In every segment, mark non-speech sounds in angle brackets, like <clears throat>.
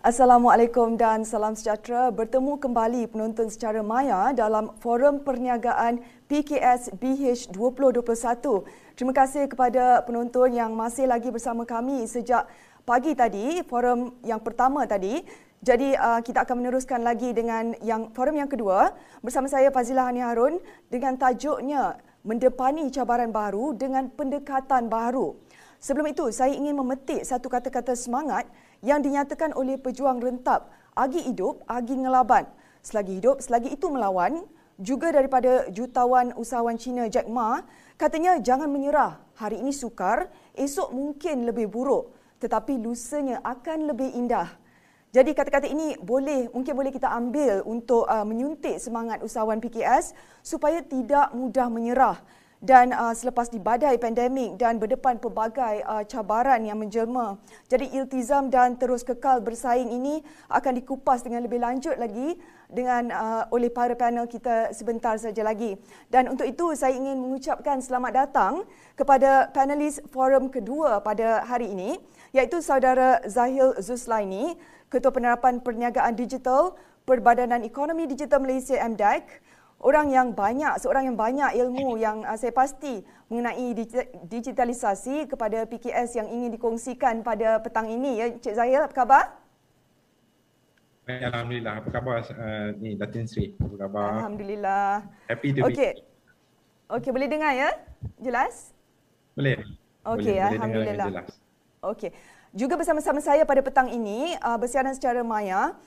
Assalamualaikum dan salam sejahtera. Bertemu kembali penonton secara maya dalam Forum Perniagaan PKS BH 2021. Terima kasih kepada penonton yang masih lagi bersama kami sejak pagi tadi, forum yang pertama tadi. Jadi uh, kita akan meneruskan lagi dengan yang forum yang kedua bersama saya Fazilah Hani Harun dengan tajuknya Mendepani Cabaran Baru dengan Pendekatan Baru. Sebelum itu, saya ingin memetik satu kata-kata semangat yang dinyatakan oleh pejuang rentap Agi Hidup, Agi Ngelaban. Selagi hidup, selagi itu melawan, juga daripada jutawan usahawan Cina Jack Ma, katanya jangan menyerah. Hari ini sukar, esok mungkin lebih buruk, tetapi lusanya akan lebih indah. Jadi kata-kata ini boleh mungkin boleh kita ambil untuk uh, menyuntik semangat usahawan PKS supaya tidak mudah menyerah dan uh, selepas dibadai pandemik dan berdepan pelbagai uh, cabaran yang menjelma. Jadi iltizam dan terus kekal bersaing ini akan dikupas dengan lebih lanjut lagi dengan uh, oleh para panel kita sebentar saja lagi. Dan untuk itu saya ingin mengucapkan selamat datang kepada panelis forum kedua pada hari ini iaitu saudara Zahil Zuslaini, Ketua Penerapan Perniagaan Digital Perbadanan Ekonomi Digital Malaysia MDEC orang yang banyak, seorang yang banyak ilmu yang uh, saya pasti mengenai digitalisasi kepada PKS yang ingin dikongsikan pada petang ini. Ya, Cik Zahil, apa khabar? Alhamdulillah. Apa khabar uh, ni Datin Sri? Apa khabar? Alhamdulillah. Happy to okay. be. Okey, boleh dengar ya? Jelas? Boleh. Okey, alhamdulillah. Okey. Juga bersama-sama saya pada petang ini uh, bersiaran secara maya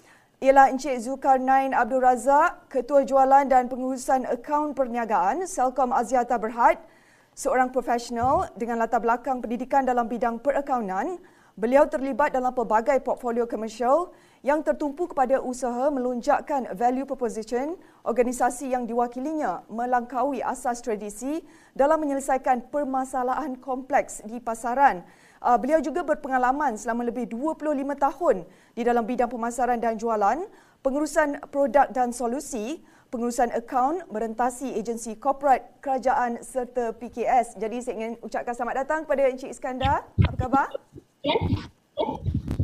ialah Encik Zulkarnain Abdul Razak, Ketua Jualan dan Pengurusan Akaun Perniagaan Selcom Aziata Berhad, seorang profesional dengan latar belakang pendidikan dalam bidang perakaunan. Beliau terlibat dalam pelbagai portfolio komersial yang tertumpu kepada usaha melonjakkan value proposition organisasi yang diwakilinya melangkaui asas tradisi dalam menyelesaikan permasalahan kompleks di pasaran Uh, beliau juga berpengalaman selama lebih 25 tahun di dalam bidang pemasaran dan jualan, pengurusan produk dan solusi, pengurusan akaun, merentasi agensi korporat, kerajaan serta PKS. Jadi saya ingin ucapkan selamat datang kepada Encik Iskandar. Apa khabar?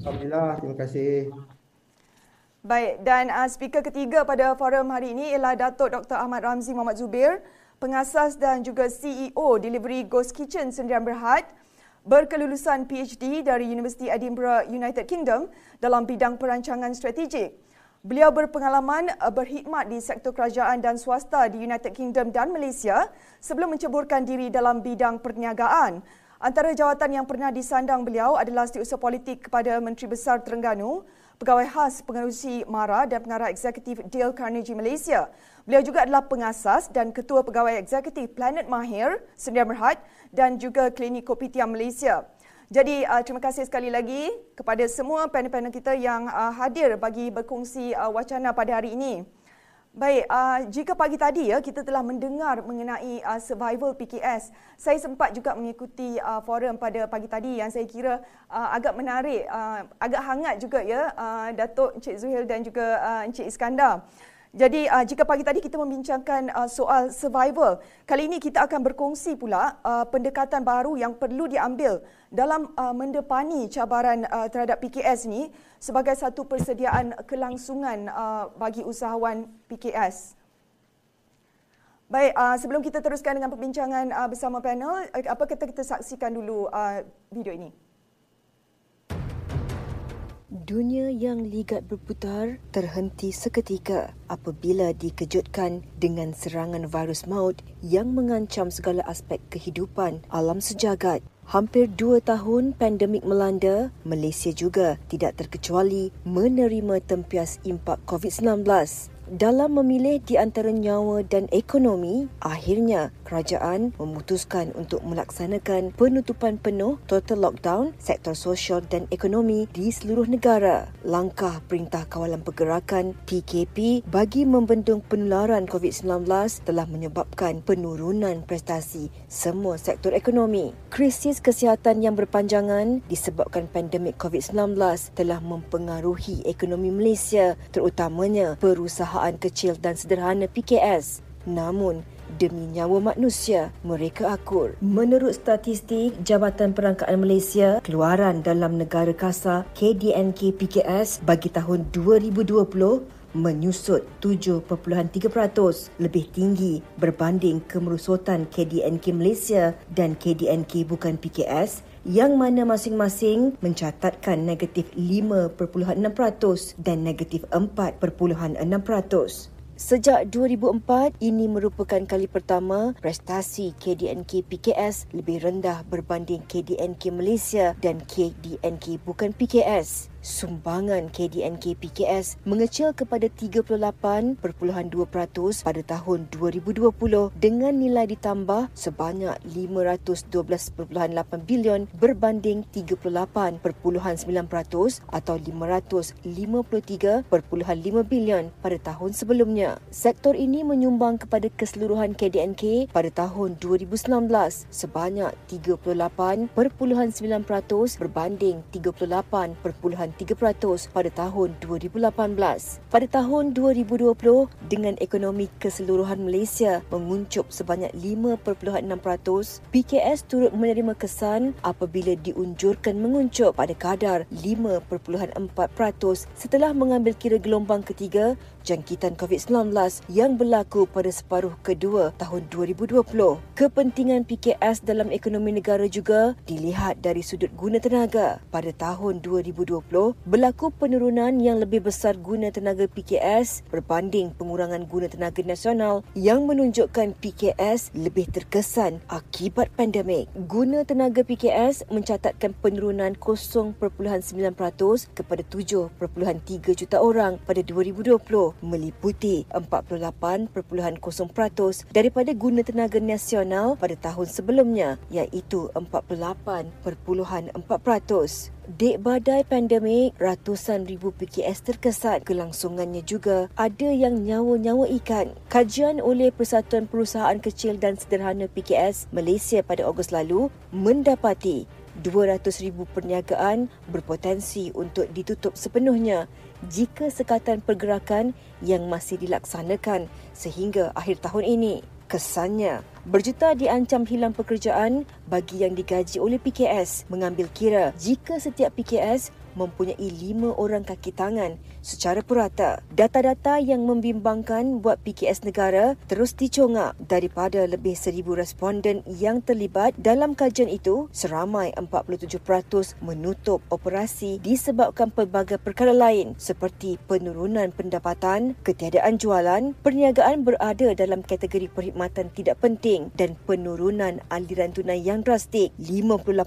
Alhamdulillah, terima kasih. Baik, dan uh, speaker ketiga pada forum hari ini ialah Datuk Dr. Ahmad Ramzi Muhammad Zubir, pengasas dan juga CEO Delivery Ghost Kitchen Sendirian Berhad berkelulusan PhD dari Universiti Edinburgh, United Kingdom dalam bidang perancangan strategik. Beliau berpengalaman uh, berkhidmat di sektor kerajaan dan swasta di United Kingdom dan Malaysia sebelum menceburkan diri dalam bidang perniagaan. Antara jawatan yang pernah disandang beliau adalah setiausaha politik kepada Menteri Besar Terengganu, pegawai khas pengerusi MARA dan pengarah eksekutif Dale Carnegie Malaysia. Beliau juga adalah pengasas dan ketua pegawai eksekutif Planet Mahir Sendirian Berhad dan juga Klinik Kopi Tiam Malaysia. Jadi uh, terima kasih sekali lagi kepada semua panel-panel kita yang uh, hadir bagi berkongsi uh, wacana pada hari ini. Baik, uh, jika pagi tadi ya kita telah mendengar mengenai uh, survival PKS, saya sempat juga mengikuti uh, forum pada pagi tadi yang saya kira uh, agak menarik, uh, agak hangat juga ya uh, Datuk Encik Zuhil dan juga uh, Encik Iskandar. Jadi uh, jika pagi tadi kita membincangkan uh, soal survival, kali ini kita akan berkongsi pula uh, pendekatan baru yang perlu diambil dalam uh, mendepani cabaran uh, terhadap PKS ini sebagai satu persediaan kelangsungan uh, bagi usahawan PKS. Baik, uh, sebelum kita teruskan dengan perbincangan uh, bersama panel, apa kata kita saksikan dulu uh, video ini? Dunia yang ligat berputar terhenti seketika apabila dikejutkan dengan serangan virus maut yang mengancam segala aspek kehidupan alam sejagat. Hampir dua tahun pandemik melanda, Malaysia juga tidak terkecuali menerima tempias impak COVID-19. Dalam memilih di antara nyawa dan ekonomi, akhirnya kerajaan memutuskan untuk melaksanakan penutupan penuh total lockdown sektor sosial dan ekonomi di seluruh negara. Langkah Perintah Kawalan Pergerakan PKP bagi membendung penularan COVID-19 telah menyebabkan penurunan prestasi semua sektor ekonomi. Krisis kesihatan yang berpanjangan disebabkan pandemik COVID-19 telah mempengaruhi ekonomi Malaysia terutamanya perusahaan kecil dan sederhana PKS Namun, demi nyawa manusia, mereka akur. Menurut statistik Jabatan Perangkaan Malaysia, keluaran dalam negara kasar KDNK PKS bagi tahun 2020 menyusut 7.3% lebih tinggi berbanding kemerosotan KDNK Malaysia dan KDNK bukan PKS yang mana masing-masing mencatatkan negatif 5.6% dan negatif 4.6%. Sejak 2004, ini merupakan kali pertama prestasi KDNK PKS lebih rendah berbanding KDNK Malaysia dan KDNK bukan PKS sumbangan KDNK PKS mengecil kepada 38.2% pada tahun 2020 dengan nilai ditambah sebanyak 512.8 bilion berbanding 38.9% atau 553.5 bilion pada tahun sebelumnya. Sektor ini menyumbang kepada keseluruhan KDNK pada tahun 2019 sebanyak 38.9% berbanding 38.9% 3% pada tahun 2018. Pada tahun 2020, dengan ekonomi keseluruhan Malaysia menguncup sebanyak 5.6%, PKS turut menerima kesan apabila diunjurkan menguncup pada kadar 5.4% setelah mengambil kira gelombang ketiga jangkitan COVID-19 yang berlaku pada separuh kedua tahun 2020. Kepentingan PKS dalam ekonomi negara juga dilihat dari sudut guna tenaga. Pada tahun 2020, berlaku penurunan yang lebih besar guna tenaga PKS berbanding pengurangan guna tenaga nasional yang menunjukkan PKS lebih terkesan akibat pandemik. Guna tenaga PKS mencatatkan penurunan 0.9% kepada 7.3 juta orang pada 2020 meliputi 48.0% daripada guna tenaga nasional pada tahun sebelumnya iaitu 48.4%. Dek badai pandemik, ratusan ribu PKS terkesan. Kelangsungannya juga ada yang nyawa-nyawa ikan. Kajian oleh Persatuan Perusahaan Kecil dan Sederhana PKS Malaysia pada Ogos lalu mendapati 200,000 perniagaan berpotensi untuk ditutup sepenuhnya jika sekatan pergerakan yang masih dilaksanakan sehingga akhir tahun ini. Kesannya, berjuta diancam hilang pekerjaan bagi yang digaji oleh PKS mengambil kira jika setiap PKS mempunyai lima orang kaki tangan secara purata. Data-data yang membimbangkan buat PKS negara terus dicongak daripada lebih seribu responden yang terlibat dalam kajian itu, seramai 47% menutup operasi disebabkan pelbagai perkara lain seperti penurunan pendapatan, ketiadaan jualan, perniagaan berada dalam kategori perkhidmatan tidak penting dan penurunan aliran tunai yang drastik. 58%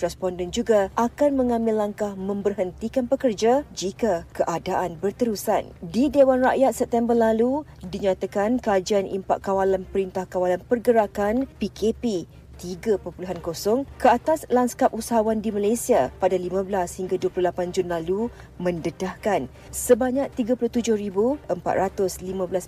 responden juga akan mengambil langkah memberhentikan pekerja jika keadaan berterusan. Di Dewan Rakyat September lalu, dinyatakan kajian impak kawalan Perintah Kawalan Pergerakan PKP 3.0 ke atas lanskap usahawan di Malaysia pada 15 hingga 28 Jun lalu mendedahkan sebanyak 37,415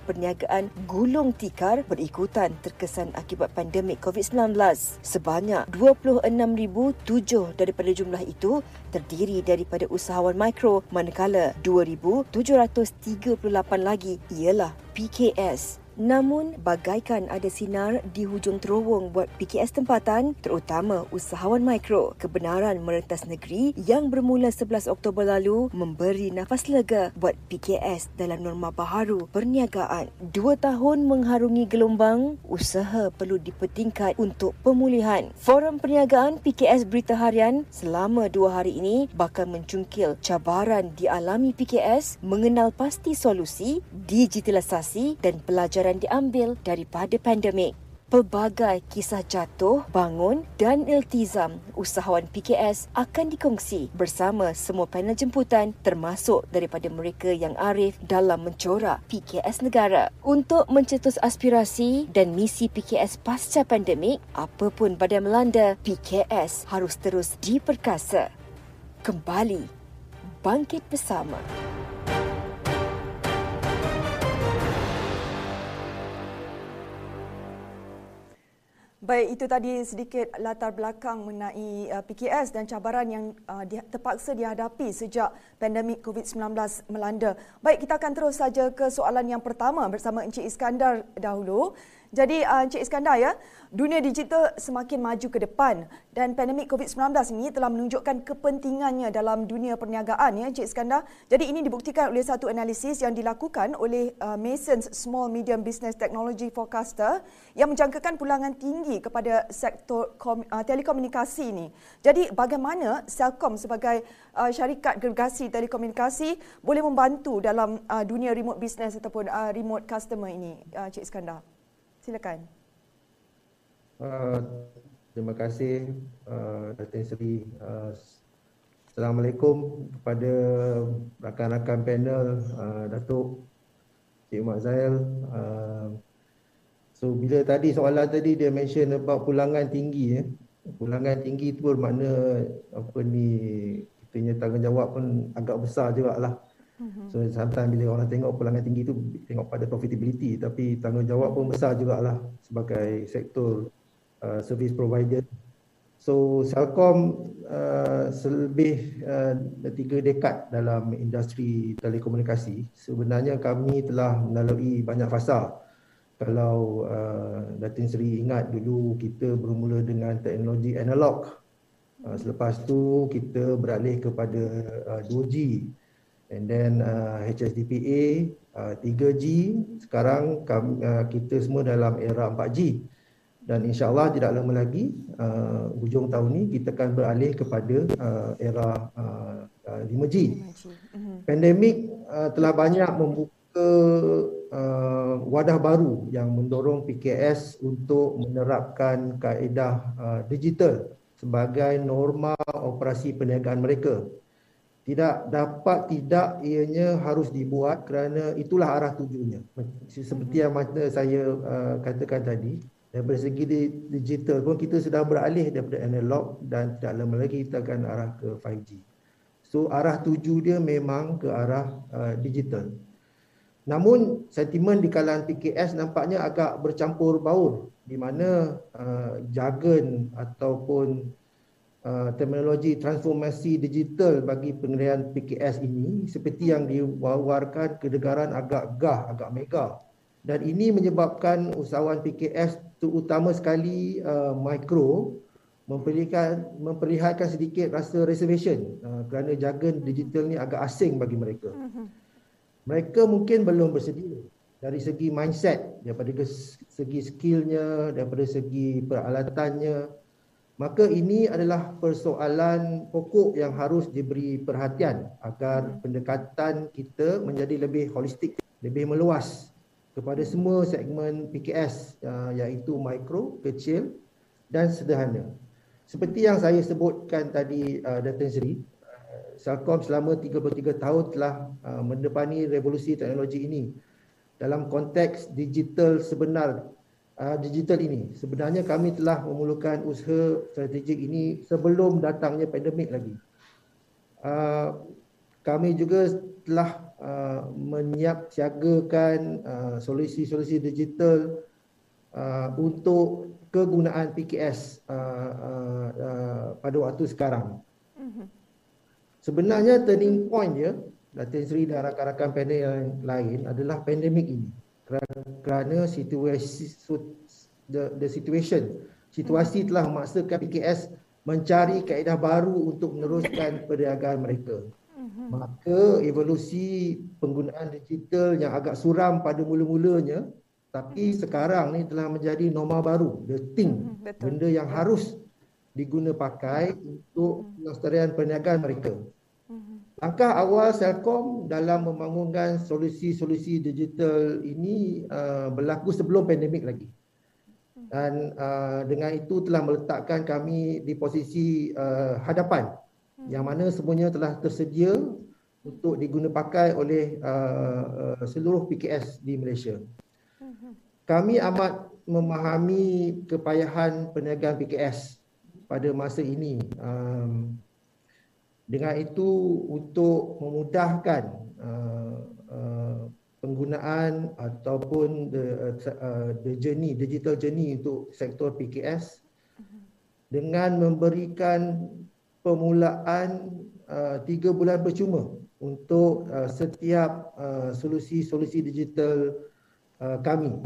perniagaan gulung tikar berikutan terkesan akibat pandemik COVID-19. Sebanyak 26,007 daripada jumlah itu terdiri daripada usahawan mikro manakala 2,738 lagi ialah PKS Namun, bagaikan ada sinar di hujung terowong buat PKS tempatan, terutama usahawan mikro. Kebenaran merentas negeri yang bermula 11 Oktober lalu memberi nafas lega buat PKS dalam norma baharu perniagaan. Dua tahun mengharungi gelombang, usaha perlu dipertingkat untuk pemulihan. Forum Perniagaan PKS Berita Harian selama dua hari ini bakal mencungkil cabaran dialami PKS mengenal pasti solusi, digitalisasi dan pelajaran pelajaran diambil daripada pandemik. Pelbagai kisah jatuh, bangun dan iltizam usahawan PKS akan dikongsi bersama semua panel jemputan termasuk daripada mereka yang arif dalam mencorak PKS negara. Untuk mencetus aspirasi dan misi PKS pasca pandemik, apapun badai melanda, PKS harus terus diperkasa. Kembali, bangkit bersama. Baik, itu tadi sedikit latar belakang mengenai uh, PKS dan cabaran yang uh, terpaksa dihadapi sejak pandemik COVID-19 melanda. Baik, kita akan terus saja ke soalan yang pertama bersama Encik Iskandar dahulu. Jadi uh, Encik Iskandar ya, dunia digital semakin maju ke depan dan pandemik COVID-19 ini telah menunjukkan kepentingannya dalam dunia perniagaan ya Encik Iskandar. Jadi ini dibuktikan oleh satu analisis yang dilakukan oleh uh, Masons Small Medium Business Technology Forecaster yang menjangkakan pulangan tinggi kepada sektor kom, uh, telekomunikasi ini. Jadi bagaimana Celcom sebagai uh, syarikat gergasi telekomunikasi boleh membantu dalam uh, dunia remote business ataupun uh, remote customer ini uh, Encik Iskandar? Silakan. Uh, terima kasih uh, Datin Seri. Uh, Assalamualaikum kepada rakan-rakan panel uh, Datuk Cik Mak Zail. Uh, so bila tadi soalan tadi dia mention about pulangan tinggi ya. Pulangan tinggi tu bermakna apa ni kita punya tanggungjawab pun agak besar juga lah. Mm-hmm. So sometimes bila orang tengok pulangan tinggi tu tengok pada profitability tapi tanggungjawab pun besar jugalah sebagai sektor uh, service provider. So Celcom uh, selebih uh, tiga dekad dalam industri telekomunikasi. Sebenarnya kami telah melalui banyak fasa. Kalau uh, Datin Seri ingat dulu kita bermula dengan teknologi analog. Uh, selepas tu kita beralih kepada uh, 2G and then uh, HSDPA uh, 3G sekarang kami, uh, kita semua dalam era 4G dan insyaallah tidak lama lagi uh, hujung tahun ni kita akan beralih kepada uh, era uh, uh, 5G. 5G. Mm-hmm. Pandemik uh, telah banyak membuka uh, wadah baru yang mendorong PKS untuk menerapkan kaedah uh, digital sebagai norma operasi perniagaan mereka tidak dapat tidak ianya harus dibuat kerana itulah arah tujuannya seperti yang mana saya uh, katakan tadi dari segi digital pun kita sudah beralih daripada analog dan tidak lama lagi kita akan arah ke 5G so arah tuju dia memang ke arah uh, digital. Namun sentimen di kalangan PKS nampaknya agak bercampur baur di mana uh, jargon ataupun Uh, terminologi transformasi digital bagi pengendalian PKS ini seperti yang diwawarkan kedegaran agak gah, agak mega. Dan ini menyebabkan usahawan PKS terutama sekali uh, mikro memperlihatkan, memperlihatkan sedikit rasa reservation uh, kerana jargon digital ni agak asing bagi mereka. Mhm. Mereka mungkin belum bersedia dari segi mindset, daripada segi skillnya, daripada segi peralatannya, maka ini adalah persoalan pokok yang harus diberi perhatian agar hmm. pendekatan kita menjadi lebih holistik, lebih meluas kepada semua segmen PKS uh, iaitu mikro, kecil dan sederhana. Seperti yang saya sebutkan tadi uh, Datin Seri, uh, Celcom selama 33 tahun telah uh, mendepani revolusi teknologi ini dalam konteks digital sebenar uh, digital ini. Sebenarnya kami telah memulakan usaha strategik ini sebelum datangnya pandemik lagi. Uh, kami juga telah uh, menyiap siagakan uh, solusi-solusi digital uh, untuk kegunaan PKS uh, uh, uh, pada waktu sekarang. Mhm. Sebenarnya turning point dia, Datin Sri dan rakan-rakan panel yang lain adalah pandemik ini kerana situasi the, the situation situasi telah memaksakan PKS mencari kaedah baru untuk meneruskan perniagaan mereka. Mhm. maka evolusi penggunaan digital yang agak suram pada mula-mulanya tapi sekarang ni telah menjadi norma baru the thing. Mhm, benda yang harus diguna pakai untuk mhm. pelestarian perniagaan mereka Langkah awal Selcom dalam membangunkan solusi-solusi digital ini uh, berlaku sebelum pandemik lagi. Dan uh, dengan itu telah meletakkan kami di posisi uh, hadapan yang mana semuanya telah tersedia untuk diguna pakai oleh uh, uh, seluruh PKS di Malaysia. Kami amat memahami kepayahan perniagaan PKS pada masa ini. Um, dengan itu untuk memudahkan uh, uh, pengguna penggunaan ataupun the, uh, the journey, digital journey untuk sektor PKS dengan memberikan permulaan uh, tiga bulan percuma untuk uh, setiap uh, solusi-solusi digital uh, kami.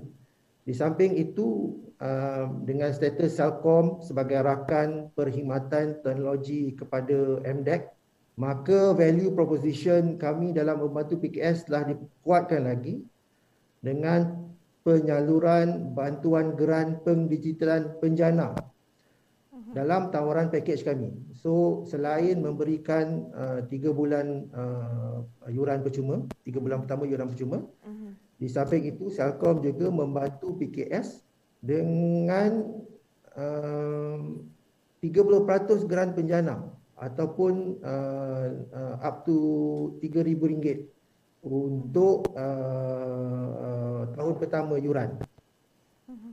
Di samping itu, uh, dengan status Selcom sebagai rakan perkhidmatan teknologi kepada MDEC, maka value proposition kami dalam membantu PKS telah dikuatkan lagi dengan penyaluran bantuan geran pengdigitalan penjana dalam tawaran package kami. So selain memberikan uh, tiga bulan uh, yuran percuma, tiga bulan pertama yuran percuma, uh-huh. Di samping itu Selcom juga membantu PKS dengan uh, 30% geran penjana ataupun uh, uh, up to RM3,000 untuk uh, uh, tahun pertama yuran. Mhm.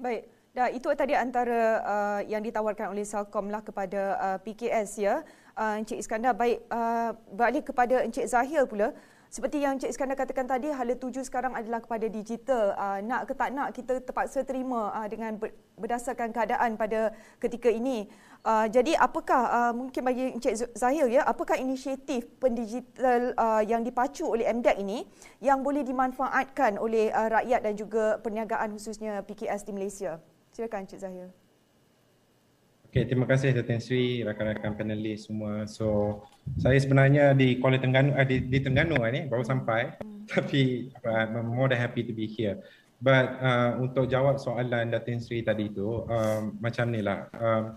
Baik, dah itu tadi antara uh, yang ditawarkan oleh Salcom lah kepada uh, PKS ya. Uh, Encik Iskandar, baik uh, balik kepada Encik Zahir pula. Seperti yang Encik Iskandar katakan tadi, hala tuju sekarang adalah kepada digital. Uh, nak ke tak nak, kita terpaksa terima uh, dengan berdasarkan keadaan pada ketika ini. Uh, jadi apakah, uh, mungkin bagi Encik Zahir ya, apakah inisiatif pendigital uh, yang dipacu oleh MDEC ini yang boleh dimanfaatkan oleh uh, rakyat dan juga perniagaan khususnya PKS di Malaysia? Silakan Encik Zahir. Okay, terima kasih Datin Sri, rakan-rakan panelis semua. So, saya sebenarnya di Kuala Tengganu, uh, di, di Tengganu uh, ni baru sampai. Hmm. Tapi uh, I'm more than happy to be here. But uh, untuk jawab soalan Datin Sri tadi tu, um, macam ni lah. Um,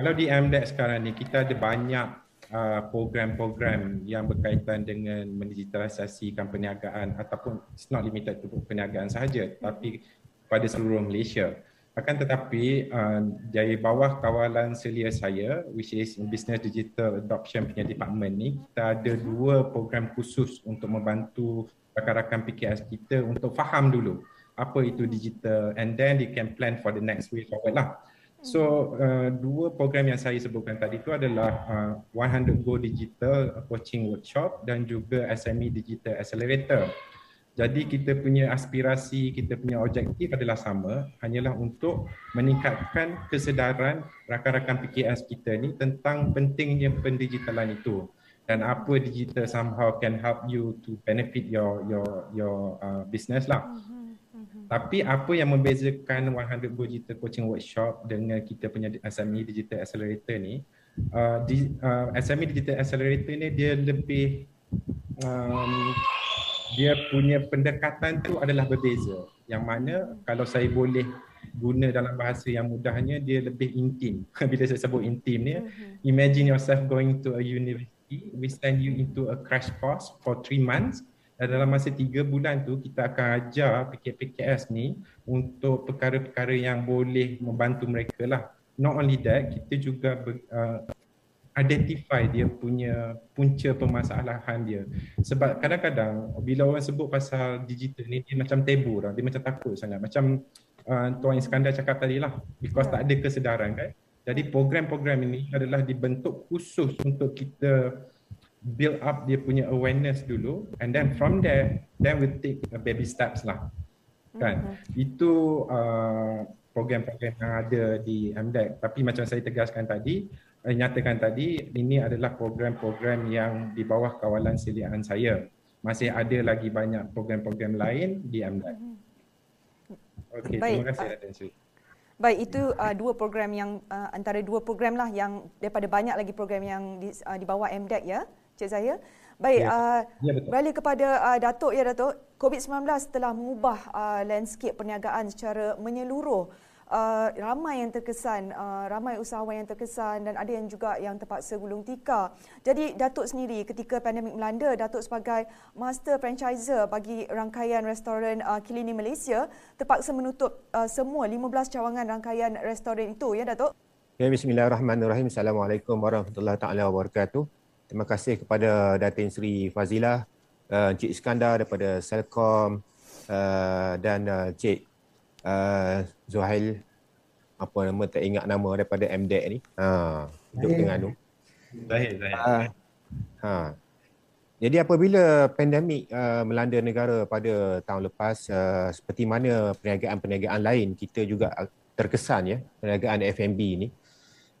kalau di MDEC sekarang ni, kita ada banyak uh, program-program yang berkaitan dengan mendigitalisasikan perniagaan ataupun it's not limited to perniagaan sahaja, tapi pada seluruh Malaysia. Akan tetapi uh, dari bawah kawalan selia saya which is Business Digital Adoption punya department ni kita ada dua program khusus untuk membantu rakan-rakan PKS kita untuk faham dulu apa itu digital and then they can plan for the next way forward lah. So uh, dua program yang saya sebutkan tadi itu adalah uh, 100 Go Digital Coaching Workshop dan juga SME Digital Accelerator. Jadi kita punya aspirasi, kita punya objektif adalah sama, hanyalah untuk meningkatkan kesedaran rakan-rakan PKS kita ni tentang pentingnya pendigitalan itu dan apa digital somehow can help you to benefit your your your uh, business lah. Mm-hmm. Tapi apa yang membezakan 100 Go Digital Coaching Workshop dengan kita punya SME Digital Accelerator ni, uh, di, uh, SME Digital Accelerator ni dia lebih um, dia punya pendekatan tu adalah berbeza. Yang mana kalau saya boleh guna dalam bahasa yang mudahnya dia lebih intim. <laughs> Bila saya sebut intim ni, mhm. imagine yourself going to a university, we send you into a crash course for three months. Dan dalam masa tiga bulan tu kita akan ajar PKS ni untuk perkara-perkara yang boleh membantu mereka lah. Not only that, kita juga uh, identify dia punya punca permasalahan dia. Sebab kadang-kadang bila orang sebut pasal digital ni dia macam tabu lah. Dia macam takut sangat. Macam uh, Tuan Iskandar cakap tadi lah. Because tak ada kesedaran kan. Jadi program-program ini adalah dibentuk khusus untuk kita build up dia punya awareness dulu and then from there then we take baby steps lah kan uh-huh. itu uh, program-program yang ada di MDEC tapi macam saya tegaskan tadi nyatakan tadi ini adalah program-program yang di bawah kawalan siliaan saya. Masih ada lagi banyak program-program lain di MDAC. Mhm. Okey, terima kasih Datin Sri. Baik, itu uh, dua program yang uh, antara dua program lah yang daripada banyak lagi program yang di, uh, di bawah MDEC ya, Cik Zahir. Baik, ya, uh, ya, balik kepada uh, Datuk ya Datuk. COVID-19 telah mengubah uh, landscape perniagaan secara menyeluruh uh, ramai yang terkesan, uh, ramai usahawan yang terkesan dan ada yang juga yang terpaksa gulung tikar. Jadi Datuk sendiri ketika pandemik melanda, Datuk sebagai master franchiser bagi rangkaian restoran uh, Kilini Malaysia terpaksa menutup uh, semua 15 cawangan rangkaian restoran itu ya Datuk. Ya, bismillahirrahmanirrahim. Assalamualaikum warahmatullahi taala wabarakatuh. Terima kasih kepada Datin Sri Fazilah, uh, Encik Iskandar daripada Selcom uh, dan uh, Encik uh, Zuhail apa nama tak ingat nama daripada MDEC ni. Ha, duduk yeah. dengan tu. Zahir, Zahir. Uh, ha. Jadi apabila pandemik uh, melanda negara pada tahun lepas uh, seperti mana perniagaan-perniagaan lain kita juga terkesan ya perniagaan F&B ini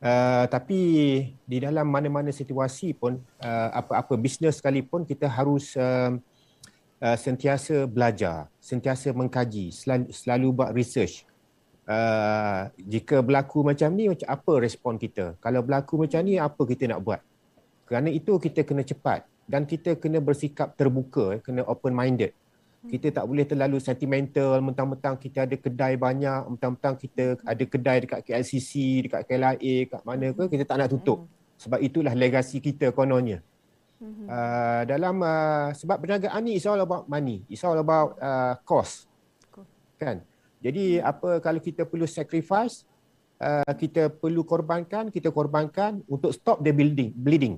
uh, tapi di dalam mana-mana situasi pun uh, apa-apa bisnes sekalipun kita harus uh, uh, sentiasa belajar sentiasa mengkaji selalu, selalu buat research uh, jika berlaku macam ni macam apa respon kita kalau berlaku macam ni apa kita nak buat kerana itu kita kena cepat dan kita kena bersikap terbuka, eh, kena open minded. Kita tak boleh terlalu sentimental, mentang-mentang kita ada kedai banyak, mentang-mentang kita ada kedai dekat KLCC, dekat KLIA, kat mana ke, kita tak nak tutup. Sebab itulah legasi kita kononnya. Uh, dalam uh, sebab perniagaan ni it's all about money. It's all about uh, cost. Kan? Jadi apa kalau kita perlu sacrifice, uh, kita perlu korbankan, kita korbankan untuk stop the building bleeding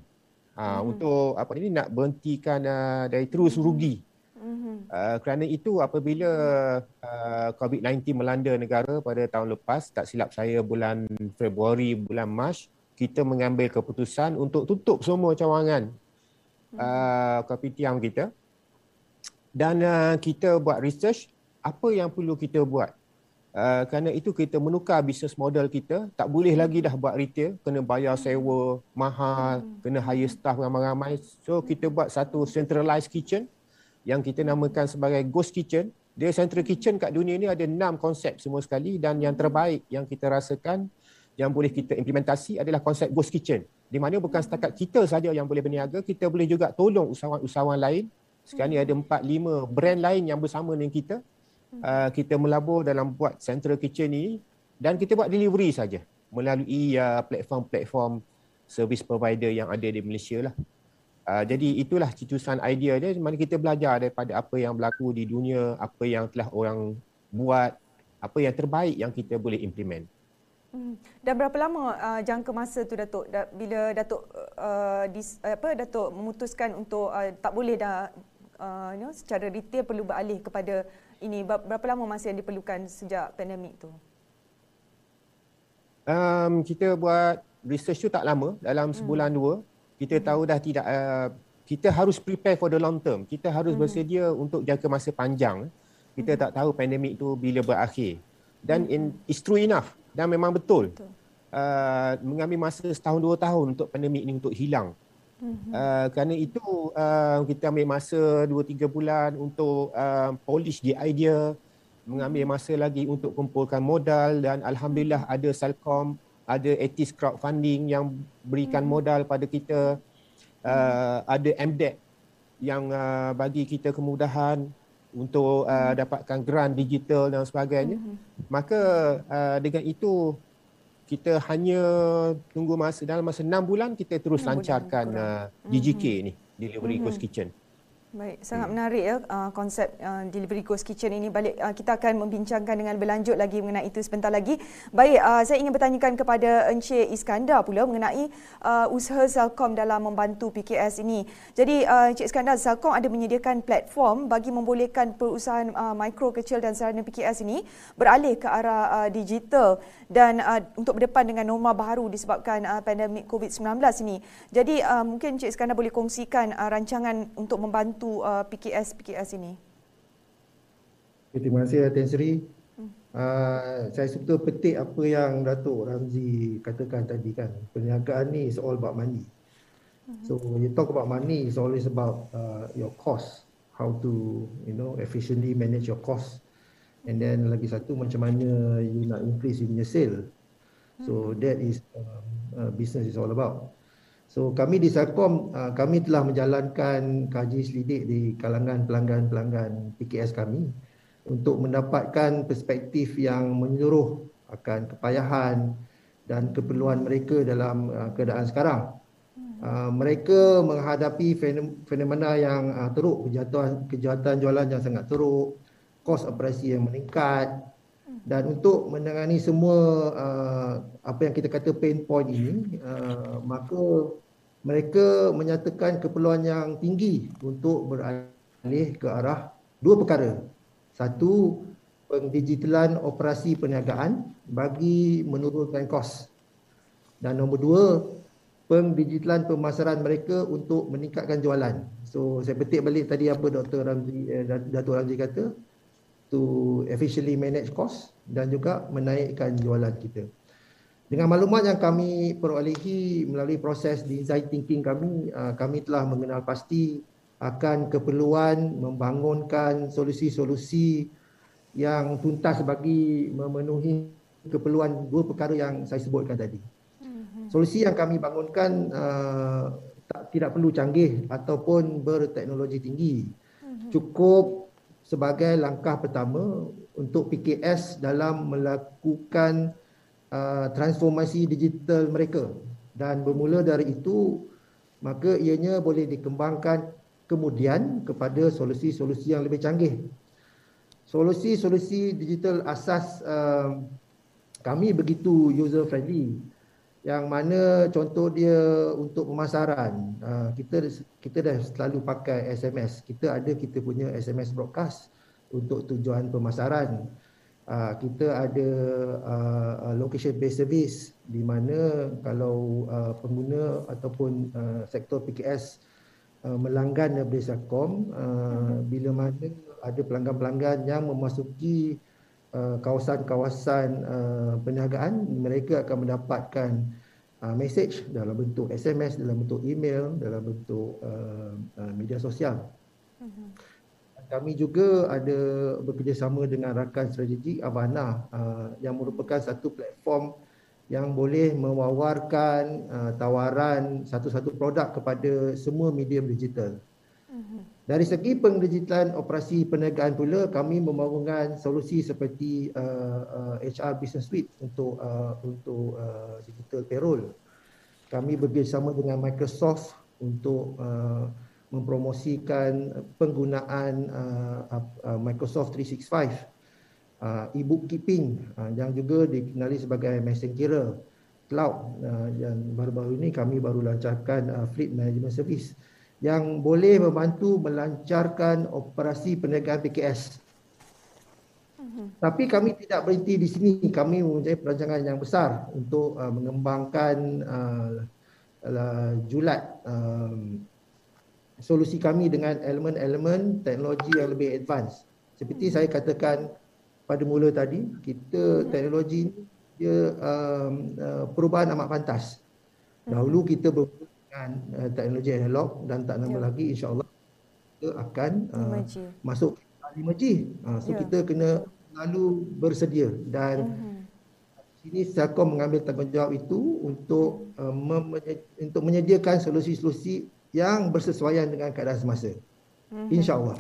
uh, hmm. untuk apa ini nak berhentikan uh, dari terus rugi. Hmm. Uh, kerana itu apabila uh, COVID-19 melanda negara pada tahun lepas, tak silap saya bulan Februari, bulan Mac, kita mengambil keputusan untuk tutup semua cawangan uh, kopi tiam kita. Dan uh, kita buat research apa yang perlu kita buat. Uh, kerana itu kita menukar bisnes model kita. Tak boleh lagi dah buat retail. Kena bayar sewa mahal hmm. kena hire staff ramai-ramai. So kita buat satu centralized kitchen yang kita namakan sebagai ghost kitchen. Dia central kitchen kat dunia ni ada enam konsep semua sekali dan yang terbaik yang kita rasakan yang boleh kita implementasi adalah konsep ghost kitchen. Di mana bukan setakat kita saja yang boleh berniaga kita boleh juga tolong usahawan-usahawan lain. Sekarang ni ada empat lima brand lain yang bersama dengan kita uh, kita melabur dalam buat central kitchen ini dan kita buat delivery saja melalui uh, platform-platform service provider yang ada di Malaysia lah. Uh, jadi itulah cetusan idea dia. Mana kita belajar daripada apa yang berlaku di dunia, apa yang telah orang buat, apa yang terbaik yang kita boleh implement. Hmm. Dan berapa lama uh, jangka masa tu Datuk da, bila Datuk uh, dis, apa Datuk memutuskan untuk uh, tak boleh dah uh, you know, secara retail perlu beralih kepada ini berapa lama masa yang diperlukan sejak pandemik tu? Um, kita buat research tu tak lama, dalam sebulan hmm. dua. Kita hmm. tahu dah tidak, uh, kita harus prepare for the long term. Kita harus hmm. bersedia untuk jangka masa panjang. Kita hmm. tak tahu pandemik tu bila berakhir. Dan hmm. in, it's true enough. Dan memang betul. betul. Uh, mengambil masa setahun dua tahun untuk pandemik ni untuk hilang. Uh, kerana itu uh, kita ambil masa 2-3 bulan untuk uh, polish the idea, mengambil masa lagi untuk kumpulkan modal dan Alhamdulillah ada Salcom, ada Etis Crowdfunding yang berikan hmm. modal pada kita, uh, ada MDEC yang uh, bagi kita kemudahan untuk uh, dapatkan grant digital dan sebagainya. Hmm. Maka uh, dengan itu kita hanya tunggu masa dalam masa enam bulan kita terus lancarkan uh, DGK mm-hmm. ni delivery mm-hmm. ghost kitchen Baik, sangat hmm. menarik ya uh, konsep uh, delivery ghost kitchen ini. Balik uh, kita akan membincangkan dengan berlanjut lagi mengenai itu sebentar lagi. Baik, uh, saya ingin bertanyakan kepada Encik Iskandar pula mengenai uh, usaha Salcom dalam membantu PKS ini. Jadi uh, Encik Iskandar, Salcom ada menyediakan platform bagi membolehkan perusahaan uh, mikro kecil dan sederhana PKS ini beralih ke arah uh, digital dan uh, untuk berdepan dengan norma baru disebabkan uh, pandemik COVID-19 ini. Jadi uh, mungkin Encik Iskandar boleh kongsikan uh, rancangan untuk membantu membantu uh, PKS PKS ini? Okay, terima kasih Tan Sri. Hmm. Uh, saya sebetul petik apa yang Datuk Ramzi katakan tadi kan. Perniagaan ni is all about money. Hmm. So when you talk about money, it's always about uh, your cost. How to you know efficiently manage your cost. And then lagi satu macam mana you nak increase your sale. So hmm. that is um, uh, business is all about. So kami di Selcom uh, kami telah menjalankan kaji selidik di kalangan pelanggan-pelanggan PKS kami untuk mendapatkan perspektif yang menyeluruh akan kepayahan dan keperluan mereka dalam uh, keadaan sekarang. Uh, mereka menghadapi fenomena yang uh, teruk, kejahatan, kejahatan jualan yang sangat teruk, kos operasi yang meningkat dan untuk menangani semua uh, apa yang kita kata pain point ini uh, maka mereka menyatakan keperluan yang tinggi untuk beralih ke arah dua perkara satu pengdigitalan operasi perniagaan bagi menurunkan kos dan nombor dua pengdigitalan pemasaran mereka untuk meningkatkan jualan. So saya petik balik tadi apa Dr. Ramzi eh, Datuk Ramzi kata to efficiently manage cost dan juga menaikkan jualan kita. Dengan maklumat yang kami perolehi melalui proses design thinking kami, uh, kami telah mengenal pasti akan keperluan membangunkan solusi-solusi yang tuntas bagi memenuhi keperluan dua perkara yang saya sebutkan tadi. Solusi yang kami bangunkan uh, tak tidak perlu canggih ataupun berteknologi tinggi. Mhm. Cukup sebagai langkah pertama untuk PKS dalam melakukan uh, transformasi digital mereka dan bermula dari itu maka ianya boleh dikembangkan kemudian kepada solusi-solusi yang lebih canggih. Solusi-solusi digital asas uh, kami begitu user friendly yang mana contoh dia untuk pemasaran uh, kita kita dah selalu pakai SMS kita ada kita punya SMS broadcast untuk tujuan pemasaran. Uh, kita ada uh, location based service di mana kalau uh, pengguna ataupun uh, sektor PKS uh, melanggan daripada Sakom uh, bila mana ada pelanggan-pelanggan yang memasuki kawasan-kawasan uh, perniagaan mereka akan mendapatkan uh, message dalam bentuk SMS dalam bentuk email dalam bentuk uh, uh, media sosial. Uh-huh. Kami juga ada bekerjasama dengan rakan strategi Avana uh, yang merupakan satu platform yang boleh mewawarkan uh, tawaran satu-satu produk kepada semua medium digital. Uh-huh. Dari segi pendigitalan operasi perniagaan pula kami membangunkan solusi seperti uh, uh, HR Business Suite untuk uh, untuk uh, digital payroll. Kami bekerjasama dengan Microsoft untuk uh, mempromosikan penggunaan uh, uh, Microsoft 365 uh, e-bookkeeping uh, yang juga dikenali sebagai kira cloud uh, yang baru-baru ini kami baru lancarkan uh, fleet management service yang boleh membantu melancarkan operasi perniagaan PKS. Mm-hmm. Tapi kami tidak berhenti di sini. Kami mempunyai perancangan yang besar untuk uh, mengembangkan uh, uh, julat um, solusi kami dengan elemen-elemen teknologi yang lebih advance. Seperti mm-hmm. saya katakan pada mula tadi, kita mm-hmm. teknologi dia um, uh, perubahan amat pantas. Dahulu kita ber- dengan uh, teknologi analog dan tak lama yeah. lagi insyaallah kita akan uh, masuk 5G. Uh, so yeah. kita kena selalu bersedia dan uh-huh. sini Selcom mengambil tanggungjawab itu untuk uh, memenye- untuk menyediakan solusi-solusi yang bersesuaian dengan keadaan semasa. Uh-huh. Insya-Allah.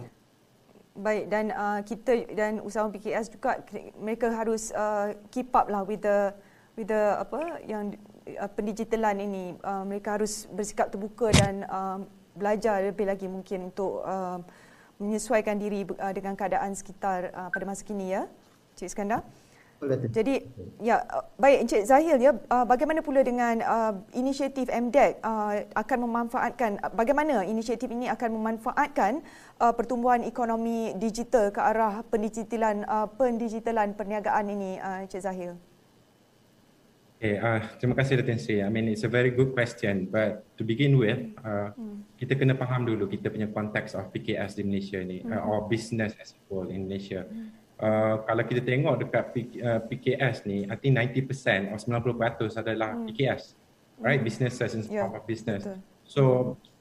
Baik dan uh, kita dan usahawan PKS juga mereka harus uh, keep up lah with the with the apa yang uh, pendigitalan ini uh, mereka harus bersikap terbuka dan uh, belajar lebih lagi mungkin untuk uh, menyesuaikan diri uh, dengan keadaan sekitar uh, pada masa kini ya Cik Iskandar. Jadi ya uh, baik Encik Zahil ya uh, bagaimana pula dengan uh, inisiatif MDEC uh, akan memanfaatkan uh, bagaimana inisiatif ini akan memanfaatkan uh, pertumbuhan ekonomi digital ke arah pendigitalan uh, pendigitalan perniagaan ini uh, Encik Zahil. Okay, uh, terima kasih Datin Sri. I mean, it's a very good question. But to begin with, uh, hmm. kita kena faham dulu kita punya konteks of PKS di Malaysia ni, hmm. uh, or business as a whole in Malaysia. Hmm. Uh, kalau kita tengok dekat P, uh, PKS ni, I think 90% or 90% adalah hmm. PKS. Right? Hmm. Businesses in yeah. of business. Betul. So,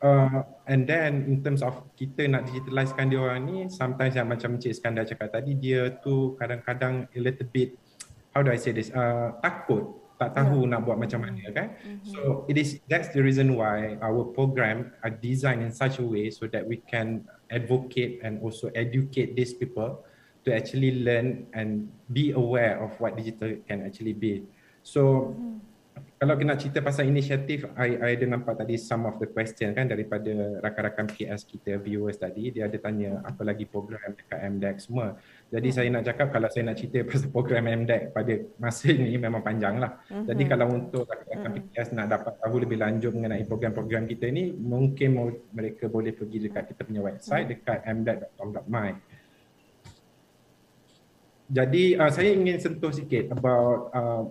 uh, and then in terms of kita nak digitalizekan dia orang ni, sometimes yang macam Encik Iskandar cakap tadi, dia tu kadang-kadang a little bit, how do I say this, uh, takut tak tahu yeah. nak buat macam mana kan mm-hmm. so it is that's the reason why our program are designed in such a way so that we can advocate and also educate these people to actually learn and be aware of what digital can actually be so mm-hmm kalau kena cerita pasal inisiatif, I, I ada nampak tadi some of the question kan daripada rakan-rakan PS kita, viewers tadi, dia ada tanya apa lagi program dekat MDEC semua. Jadi saya nak cakap kalau saya nak cerita pasal <laughs> program MDEC pada masa ini memang panjang lah. Mm-hmm. Jadi kalau untuk rakan-rakan mm-hmm. PS nak dapat tahu lebih lanjut mengenai program-program kita ni, mungkin mereka boleh pergi dekat kita punya website mm-hmm. dekat mdec.com.my. Jadi uh, saya ingin sentuh sikit about uh,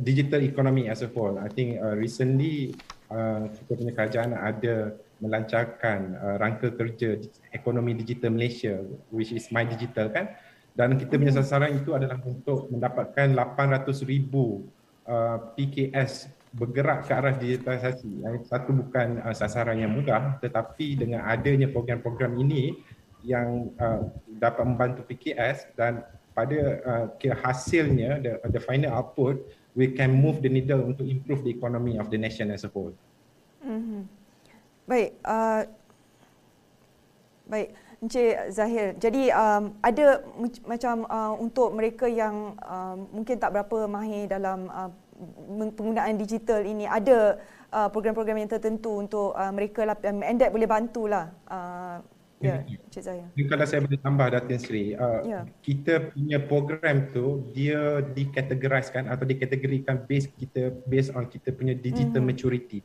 digital economy as a whole. I think uh, recently uh, kita punya kerajaan ada melancarkan uh, rangka kerja ekonomi digital Malaysia which is My Digital kan dan kita punya sasaran itu adalah untuk mendapatkan 800 ribu uh, PKS bergerak ke arah digitalisasi. Yang satu bukan uh, sasaran yang mudah tetapi dengan adanya program-program ini yang uh, dapat membantu PKS dan pada uh, hasilnya the, the final output we can move the needle untuk improve the economy of the nation as a whole. Mm-hmm. Baik, uh, baik, Encik Zahir. Jadi um, ada macam uh, untuk mereka yang uh, mungkin tak berapa mahir dalam uh, penggunaan digital ini, ada uh, program-program yang tertentu untuk uh, mereka lah, um, MDEC boleh bantulah. Uh, Ya, Cik Zaya. Kalau saya boleh tambah Datin Sri, uh, ya. kita punya program tu dia dikategoriskan atau dikategorikan base kita based on kita punya digital mm-hmm. maturity.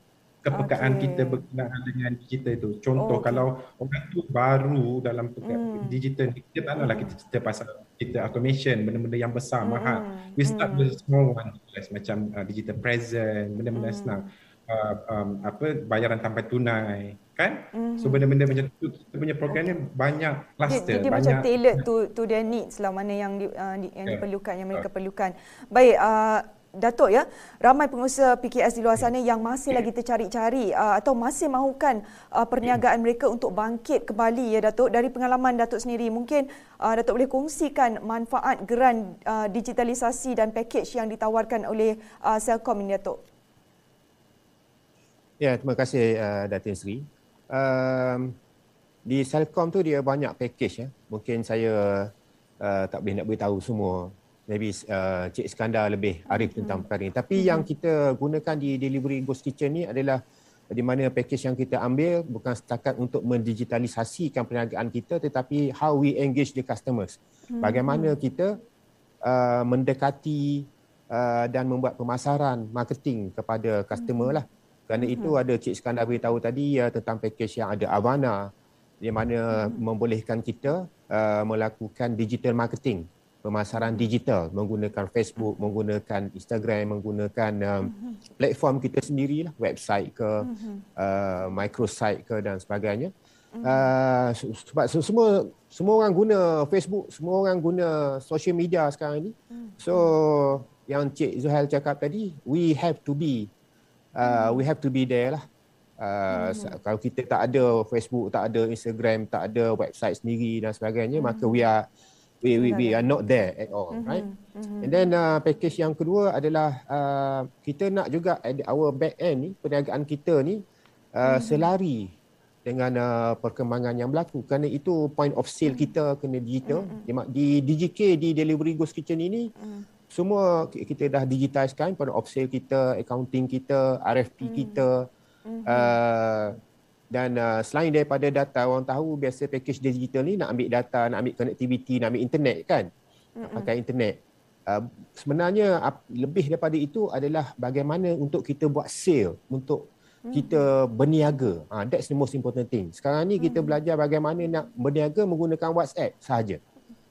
Kepekaan okay. kita berkenaan dengan digital itu. Contoh okay. kalau orang tu baru dalam mm. digital kita tak naklah kita cerita pasal kita automation, benda-benda yang besar, mm. mahal. We start mm. with small one, macam uh, digital present, benda-benda mm. senang. Uh, um, apa bayaran tanpa tunai kan mm-hmm. so benda-benda macam tu kita punya program ni banyak cluster dia, dia banyak macam tailored to to their needs lah mana yang di, uh, di, yang yeah. diperlukan yang mereka yeah. perlukan baik uh, Datuk ya, ramai pengusaha PKS di luar sana yang masih lagi tercari-cari uh, atau masih mahukan uh, perniagaan mereka untuk bangkit kembali ya Datuk. Dari pengalaman Datuk sendiri, mungkin uh, Datuk boleh kongsikan manfaat geran uh, digitalisasi dan package yang ditawarkan oleh uh, Selcom ini Datuk. Ya, terima kasih uh, Datin Sri um, di Selcom tu dia banyak package ya. Mungkin saya uh, tak boleh nak beritahu semua. Maybe uh, Cik Iskandar lebih arif hmm. tentang perkara ini. Tapi hmm. yang kita gunakan di Delivery Ghost Kitchen ni adalah di mana package yang kita ambil bukan setakat untuk mendigitalisasikan perniagaan kita tetapi how we engage the customers. Hmm. Bagaimana kita uh, mendekati uh, dan membuat pemasaran marketing kepada customer hmm. lah. Kerana itu hmm. ada Cik Iskandar beritahu tadi ya, tentang package yang ada Avana di mana hmm. membolehkan kita uh, melakukan digital marketing, pemasaran digital menggunakan Facebook, menggunakan Instagram, menggunakan um, hmm. platform kita sendirilah, website ke, hmm. uh, microsite ke dan sebagainya. Hmm. Uh, sebab semua semua orang guna Facebook, semua orang guna social media sekarang ini. Hmm. So yang Cik Zuhail cakap tadi, we have to be uh, we have to be there lah. Uh, hmm. Kalau kita tak ada Facebook, tak ada Instagram, tak ada website sendiri dan sebagainya, hmm. maka we are we, we, we are not there at all, hmm. right? Hmm. And then uh, package yang kedua adalah uh, kita nak juga our back end ni, perniagaan kita ni uh, hmm. selari dengan uh, perkembangan yang berlaku kerana itu point of sale hmm. kita kena digital. Hmm. Di DGK di Delivery Ghost Kitchen ini hmm semua kita dah digitaliskan pada offsale kita, accounting kita, RFP hmm. kita. Hmm. Uh, dan uh, selain daripada data, orang tahu biasa package digital ni nak ambil data, nak ambil connectivity, nak ambil internet kan. Hmm. Pakai internet. Uh, sebenarnya uh, lebih daripada itu adalah bagaimana untuk kita buat sale, untuk hmm. kita berniaga. Uh, that's the most important thing. Sekarang ni kita hmm. belajar bagaimana nak berniaga menggunakan WhatsApp sahaja.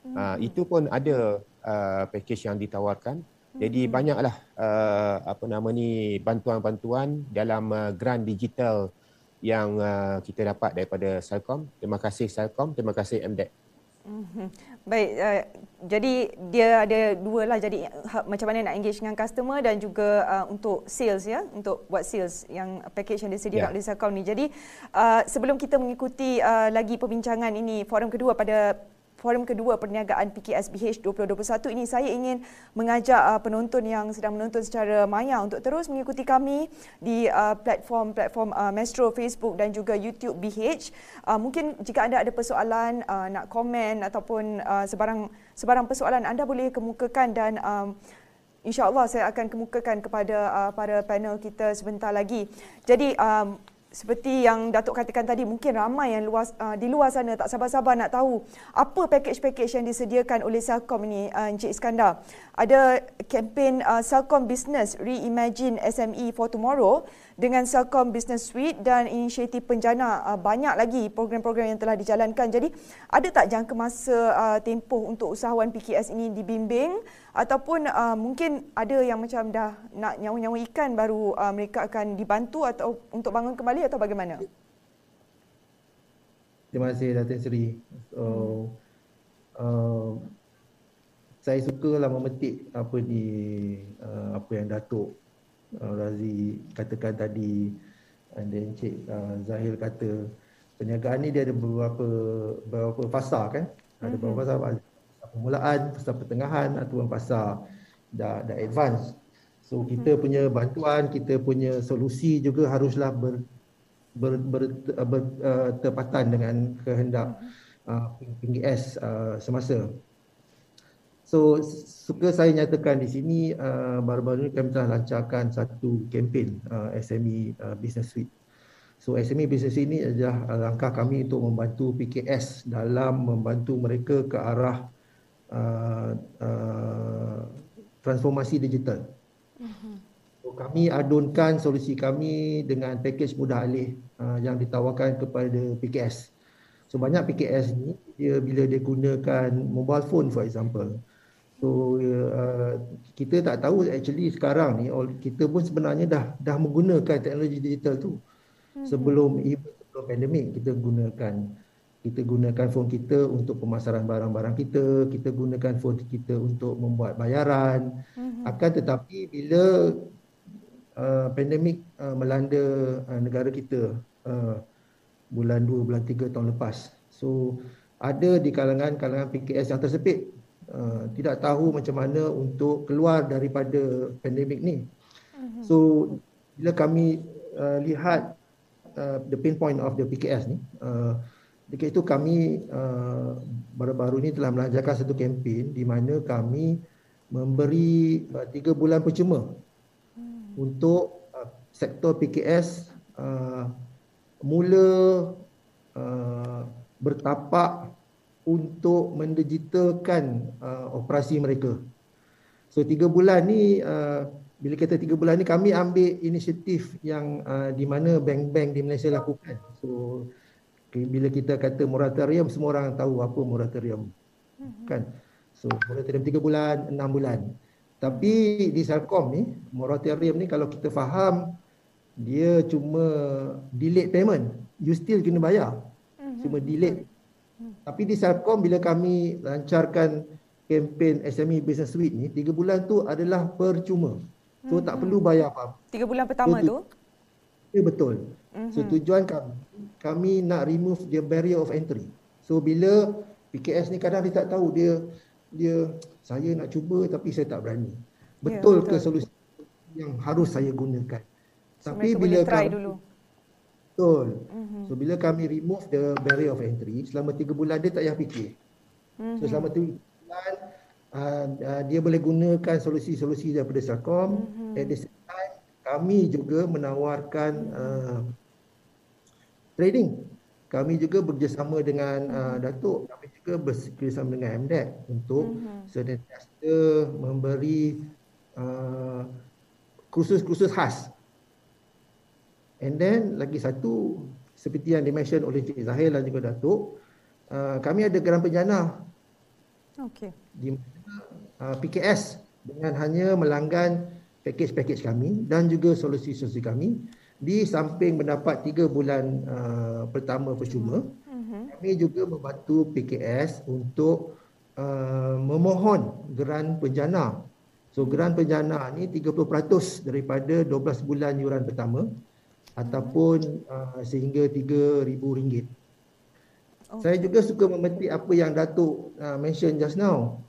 Uh, itu pun ada uh, package yang ditawarkan. Jadi hmm. banyaklah uh, apa nama ni bantuan-bantuan dalam uh, grant digital yang uh, kita dapat daripada Selcom. Terima kasih Selcom, terima kasih MDEC. Mm-hmm. Baik, uh, jadi dia ada dua lah. Jadi ha, macam mana nak engage dengan customer dan juga uh, untuk sales ya, untuk buat sales yang package yang disediakan yeah. oleh Selcom ni. Jadi uh, sebelum kita mengikuti uh, lagi perbincangan ini forum kedua pada forum kedua perniagaan PKSBH 2021 ini saya ingin mengajak uh, penonton yang sedang menonton secara maya untuk terus mengikuti kami di uh, platform-platform uh, Metro Facebook dan juga YouTube BH. Uh, mungkin jika anda ada persoalan uh, nak komen ataupun uh, sebarang sebarang persoalan anda boleh kemukakan dan um, InsyaAllah saya akan kemukakan kepada uh, para panel kita sebentar lagi. Jadi um, seperti yang Datuk katakan tadi mungkin ramai yang luas uh, di luar sana tak sabar-sabar nak tahu apa package-package yang disediakan oleh Selcom ini uh, Encik Iskandar. Ada kempen uh, Selcom Business Reimagine SME for Tomorrow dengan Celcom Business Suite dan inisiatif penjana uh, banyak lagi program-program yang telah dijalankan. Jadi ada tak jangka masa uh, tempoh untuk usahawan PKS ini dibimbing ataupun uh, mungkin ada yang macam dah nak nyawa-nyawa ikan baru mereka akan dibantu atau untuk bangun kembali atau bagaimana? Terima kasih Datin Seri. So, uh, saya sukalah memetik apa di uh, apa yang Datuk uh, Razi katakan tadi and then Cik uh, Zahil kata perniagaan ni dia ada beberapa beberapa fasa kan? Ada beberapa fasa fasa permulaan fasa pertengahan ataupun fasa dah dah advance. So kita punya bantuan kita punya solusi juga haruslah ber ber, ber, ber, ber uh, terpatan dengan kehendak uh, PGS uh, semasa So suka saya nyatakan di sini uh, baru-baru ini kami telah lancarkan satu kempen uh, SME uh, Business Suite. So SME Business Suite ini adalah langkah kami untuk membantu PKS dalam membantu mereka ke arah uh, uh, transformasi digital. So, kami adunkan solusi kami dengan pakej mudah alih uh, yang ditawarkan kepada PKS. So banyak PKS ni dia bila dia gunakan mobile phone for example, So uh, kita tak tahu actually sekarang ni kita pun sebenarnya dah dah menggunakan teknologi digital tu. Hmm. Sebelum sebelum pandemik kita gunakan kita gunakan phone kita untuk pemasaran barang-barang kita, kita gunakan phone kita untuk membuat bayaran. Mm-hmm. Akan tetapi bila uh, pandemik uh, melanda uh, negara kita uh, bulan 2 bulan 3 tahun lepas. So ada di kalangan-kalangan PKS yang tersepit Uh, tidak tahu macam mana untuk keluar daripada pandemik ni. Mhm. So bila kami uh, lihat uh, the pain point of the PKS ni, uh, ketika itu kami uh, baru-baru ini telah melancarkan satu kempen di mana kami memberi uh, tiga bulan percuma hmm. untuk uh, sektor PKS uh, mula uh, bertapak untuk mendigitalkan uh, operasi mereka. So tiga bulan ni, uh, bila kita tiga bulan ni kami ambil inisiatif yang uh, di mana bank-bank di Malaysia lakukan. So bila kita kata moratorium, semua orang tahu apa moratorium. Mm-hmm. Kan? So moratorium tiga bulan, enam bulan. Tapi di Selcom ni, moratorium ni kalau kita faham, dia cuma delay payment. You still kena bayar. Mm-hmm. Cuma delay tapi di Selcom bila kami lancarkan kempen SME Business Suite ni, tiga bulan tu adalah percuma. So mm-hmm. tak perlu bayar apa. Tiga bulan pertama so, tu? Ya betul. Mm-hmm. So tujuan kami, kami nak remove the barrier of entry. So bila PKS ni kadang dia tak tahu dia dia saya nak cuba tapi saya tak berani. Betul, ya, betul. ke solusi yang harus saya gunakan? So, tapi bila kami, dulu. Betul. Mm-hmm. So bila kami remove the barrier of entry, selama tiga bulan dia tak payah fikir. Mm-hmm. So selama tiga bulan uh, uh, dia boleh gunakan solusi-solusi daripada Sakom. Mm-hmm. At the same time, kami juga menawarkan uh, trading. Kami juga bekerjasama dengan uh, Datuk, kami juga bekerjasama dengan MDEC untuk mm-hmm. sentiasa memberi uh, kursus-kursus khas And then lagi satu seperti yang dimention oleh Cik Zahir dan juga Datuk, uh, kami ada geran penjana. Okey. Di uh, PKS dengan hanya melanggan pakej-pakej kami dan juga solusi-solusi kami di samping mendapat tiga bulan uh, pertama percuma, uh-huh. kami juga membantu PKS untuk uh, memohon geran penjana. So geran penjana ni 30% daripada 12 bulan yuran pertama ataupun uh, sehingga RM3,000. Okay. Saya juga suka memetik apa yang Datuk uh, mention just now.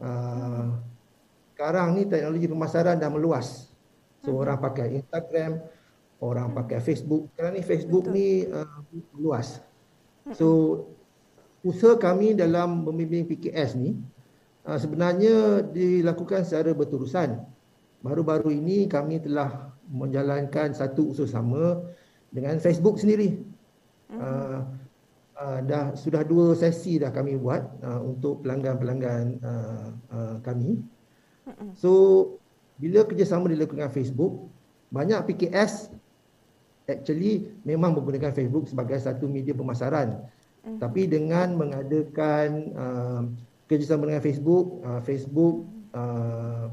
Uh, sekarang ni teknologi pemasaran dah meluas. So hmm. orang pakai Instagram, orang hmm. pakai Facebook. Sekarang ni Facebook Betul. ni uh, meluas. Hmm. So usaha kami dalam membimbing PKS ni uh, sebenarnya dilakukan secara berterusan. Baru-baru ini kami telah menjalankan satu usaha sama dengan Facebook sendiri. Mm-hmm. Uh, uh, dah sudah dua sesi dah kami buat uh, untuk pelanggan-pelanggan uh, uh, kami. Mm-hmm. So bila kerjasama dilakukan dengan Facebook, banyak PKS actually memang menggunakan Facebook sebagai satu media pemasaran. Mm-hmm. Tapi dengan mengadakan uh, kerjasama dengan Facebook, uh, Facebook uh,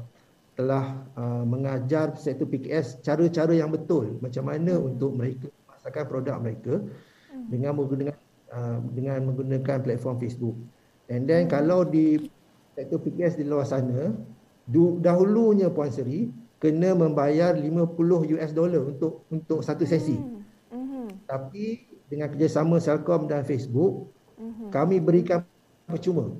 telah uh, mengajar sektor PKS cara-cara yang betul macam mana mm-hmm. untuk mereka memasarkan produk mereka mm-hmm. dengan menggunakan uh, dengan menggunakan platform Facebook. And then mm-hmm. kalau di sektor PKS di luar sana, dahulunya Puan Seri, kena membayar 50 US dollar untuk untuk satu sesi. Mm-hmm. Tapi dengan kerjasama Selcom dan Facebook, mm-hmm. kami berikan percuma.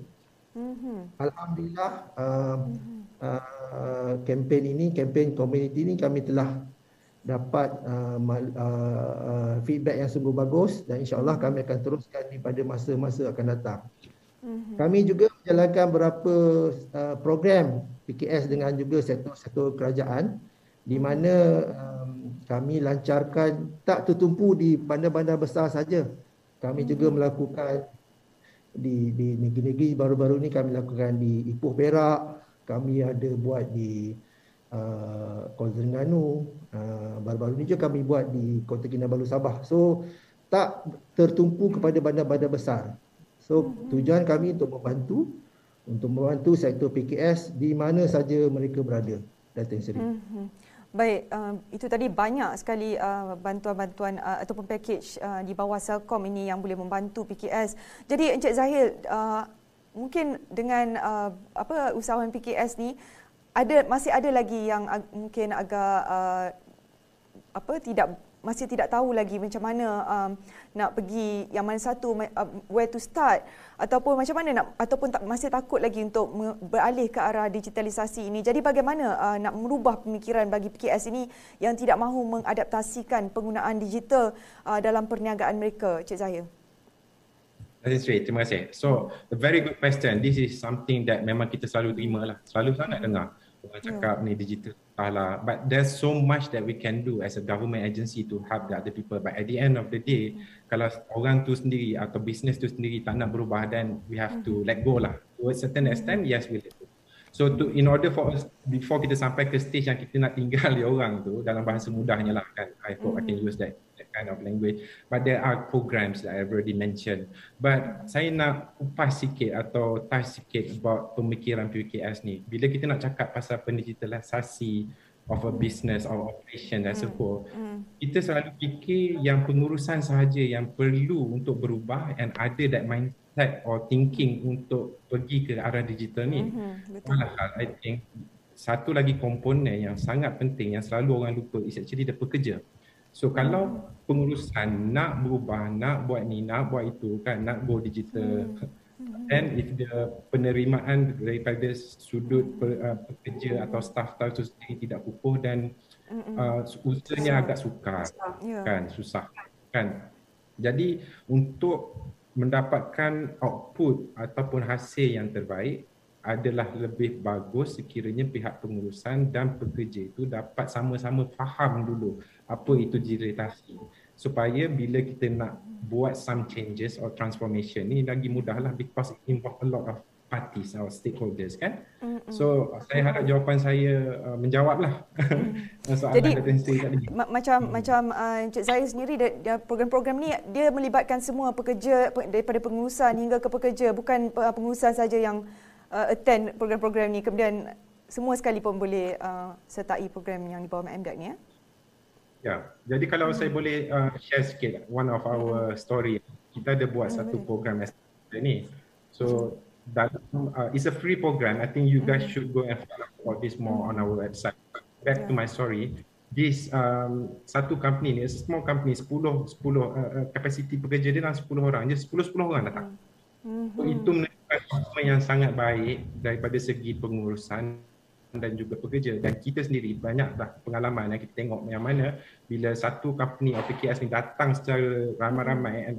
Mm-hmm. Alhamdulillah uh, mm-hmm. Uh, kempen ini, kempen community ini kami telah dapat uh, uh, uh, feedback yang sungguh bagus dan insyaAllah kami akan teruskan ini pada masa-masa akan datang. Mm-hmm. Kami juga menjalankan beberapa uh, program PKS dengan juga sektor-sektor kerajaan di mana um, kami lancarkan tak tertumpu di bandar-bandar besar saja. Kami mm-hmm. juga melakukan di di negeri-negeri baru-baru ini kami lakukan di Ipoh Perak, kami ada buat di uh, Kuala Terengganu, uh, baru-baru ini juga kami buat di Kota Kinabalu Sabah. So tak tertumpu kepada bandar-bandar besar. So tujuan kami untuk membantu untuk membantu sektor PKS di mana saja mereka berada Datin Seri. Mm-hmm. Baik, uh, itu tadi banyak sekali uh, bantuan-bantuan uh, ataupun package uh, di bawah Selcom ini yang boleh membantu PKS. Jadi Encik Zahil, uh, mungkin dengan uh, apa usahawan PKS ni ada masih ada lagi yang uh, mungkin agak uh, apa tidak masih tidak tahu lagi macam mana um, nak pergi yang mana satu uh, where to start ataupun macam mana nak ataupun tak masih takut lagi untuk beralih ke arah digitalisasi ini. Jadi bagaimana uh, nak merubah pemikiran bagi PKS ini yang tidak mahu mengadaptasikan penggunaan digital uh, dalam perniagaan mereka, Cik Zahir? That's right. Terima kasih. So, a very good question. This is something that memang kita selalu terima lah. Selalu sangat dengar orang cakap yeah. ni digital lah. But there's so much that we can do as a government agency to help the other people. But at the end of the day, mm. kalau orang tu sendiri atau business tu sendiri tak nak berubah, then we have to mm. let go lah. To a certain extent, yes, we let. So to, in order for us, before kita sampai ke stage yang kita nak tinggal di orang tu, dalam bahasa mudahnya lah kan, I hope mm. I can use that kind of language. But there are programs that I've already mentioned. But saya nak kupas sikit atau touch sikit about pemikiran PKS ni. Bila kita nak cakap pasal pendigitalisasi of a business or operation as a mm. whole, mm. kita selalu fikir yang pengurusan sahaja yang perlu untuk berubah and ada that mindset or thinking untuk pergi ke arah digital ni. Mm-hmm. Betul. I think satu lagi komponen yang sangat penting yang selalu orang lupa is actually the pekerja. So kalau pengurusan nak berubah, nak buat ni, nak buat itu kan, nak go digital. Hmm. <laughs> And if the penerimaan daripada sudut per, uh, pekerja atau staff tahu sendiri tidak kukuh dan uh, usahanya agak sukar ya. kan, susah kan. Jadi untuk mendapatkan output ataupun hasil yang terbaik adalah lebih bagus sekiranya pihak pengurusan dan pekerja itu dapat sama-sama faham dulu apa itu digitalisasi supaya bila kita nak buat some changes or transformation ni lagi mudahlah because it involve a lot of parties or stakeholders kan mm-hmm. so saya harap jawapan saya uh, menjawablah mm. <laughs> soalan jadi tadi. Ma- macam hmm. macam uh, Encik saya sendiri dia, program-program ni dia melibatkan semua pekerja daripada pengurusan hingga ke pekerja bukan uh, pengurusan saja yang uh, attend program-program ni kemudian semua sekali pun boleh uh, sertai program yang di bawah MDAC ni ya Ya, jadi kalau hmm. saya boleh uh, share sikit one of our hmm. story. Kita ada buat hmm. satu program ni. So dalam uh, it's a free program. I think you guys hmm. should go and follow about this more on our website. Back yeah. to my story. This um, satu company ni, small company, 10 10 uh, capacity pekerja dia dalam 10 orang. Just 10 10 orang datang. Hmm. So itu menunjukkan yang sangat baik daripada segi pengurusan dan juga pekerja dan kita sendiri banyaklah pengalaman yang kita tengok yang mana bila satu company atau PKS ni datang secara ramai-ramai and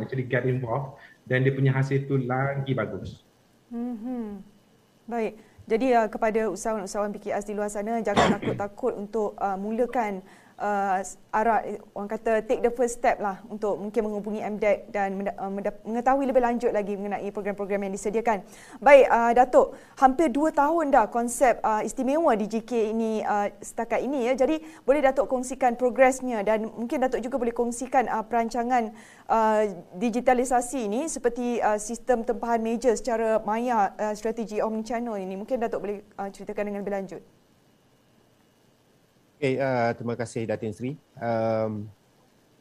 actually get involved dan dia punya hasil tu lagi bagus. Hmm. Baik. Jadi uh, kepada usahawan-usahawan PKS di luar sana jangan <coughs> takut-takut untuk uh, mulakan uh, arah orang kata take the first step lah untuk mungkin menghubungi MDEC dan uh, mengetahui lebih lanjut lagi mengenai program-program yang disediakan. Baik uh, Datuk, hampir dua tahun dah konsep uh, istimewa DGK ini uh, setakat ini ya. Jadi boleh Datuk kongsikan progresnya dan mungkin Datuk juga boleh kongsikan uh, perancangan uh, digitalisasi ini seperti uh, sistem tempahan meja secara maya uh, strategi omni channel ini. Mungkin Datuk boleh uh, ceritakan dengan lebih lanjut. Okay, uh, terima kasih Datin Sri. Um,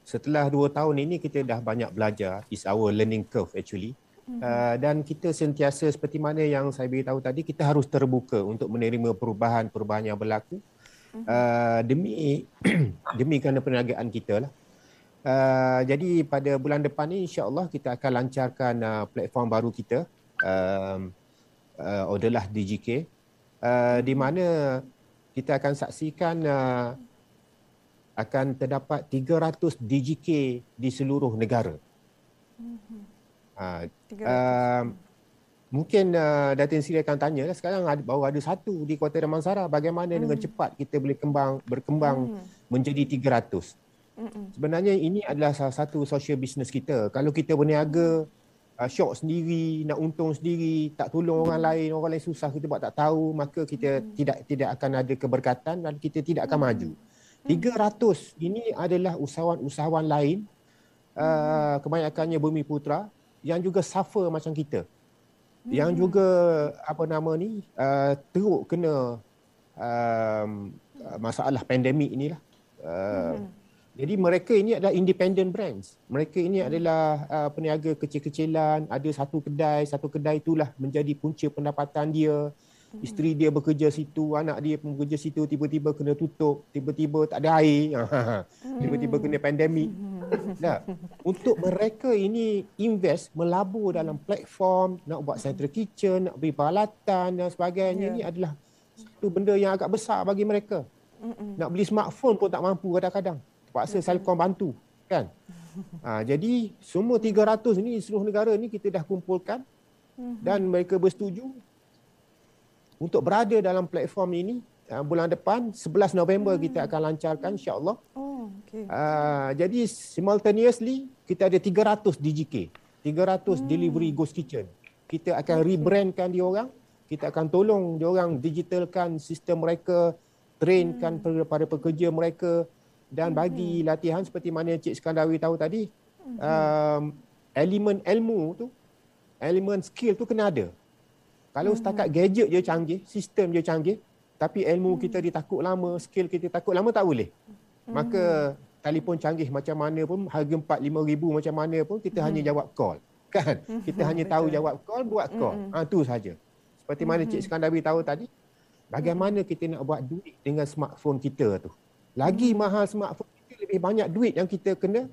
setelah dua tahun ini kita dah banyak belajar. It's our learning curve actually. Uh, dan kita sentiasa seperti mana yang saya beritahu tadi, kita harus terbuka untuk menerima perubahan-perubahan yang berlaku. Uh, demi <clears throat> demi kerana perniagaan kita lah. Uh, jadi pada bulan depan ni insyaAllah kita akan lancarkan uh, platform baru kita. Um, uh, adalah DGK. Uh, di mana kita akan saksikan uh, akan terdapat 300 DGK di seluruh negara. Mm-hmm. Uh, uh, mungkin uh, Datin Sri akan tanya lah, sekarang ada, baru ada satu di Kuala Damansara bagaimana mm. dengan cepat kita boleh kembang berkembang mm. menjadi 300. Mm-mm. Sebenarnya ini adalah salah satu social business kita. Kalau kita berniaga uh, syok sendiri, nak untung sendiri, tak tolong orang lain, orang lain susah kita buat tak tahu, maka kita hmm. tidak tidak akan ada keberkatan dan kita tidak akan hmm. maju. 300 ini adalah usahawan-usahawan lain uh, kebanyakannya bumi putra yang juga suffer macam kita. Yang hmm. juga apa nama ni uh, teruk kena um, masalah pandemik inilah. Uh, hmm. Jadi mereka ini adalah independent brands. Mereka ini hmm. adalah uh, peniaga kecil-kecilan, ada satu kedai, satu kedai itulah menjadi punca pendapatan dia. Hmm. Isteri dia bekerja situ, anak dia pun bekerja situ, tiba-tiba kena tutup, tiba-tiba tak ada air, <laughs> hmm. tiba-tiba kena pandemik. Nah, untuk mereka ini invest, melabur dalam platform, nak buat central kitchen, nak beli peralatan dan sebagainya, yeah. ini adalah satu benda yang agak besar bagi mereka. Nak beli smartphone pun tak mampu kadang-kadang terpaksa Selcom bantu kan <laughs> ha, jadi semua 300 ni seluruh negara ni kita dah kumpulkan mhm. dan mereka bersetuju untuk berada dalam platform ini uh, bulan depan 11 November hmm. kita akan lancarkan insyaallah oh okay. uh, jadi simultaneously kita ada 300 DGK 300 hmm. delivery ghost kitchen kita akan okay. rebrandkan dia orang kita akan tolong dia orang digitalkan sistem mereka trainkan hmm. kepada pekerja mereka dan bagi hmm. latihan seperti mana Cik Skandawi tahu tadi hmm. um, elemen ilmu tu elemen skill tu kena ada kalau hmm. setakat gadget je canggih sistem je canggih tapi ilmu hmm. kita ditakut lama skill kita takut lama tak boleh hmm. maka telefon canggih macam mana pun harga 4 5 ribu macam mana pun kita hmm. hanya jawab call <laughs> kan hmm. kita hanya <laughs> tahu jawab call buat call hmm. ha tu saja seperti mana Cik hmm. Skandawi tahu tadi bagaimana kita nak buat duit dengan smartphone kita tu lagi mahal smartphone kita lebih banyak duit yang kita kena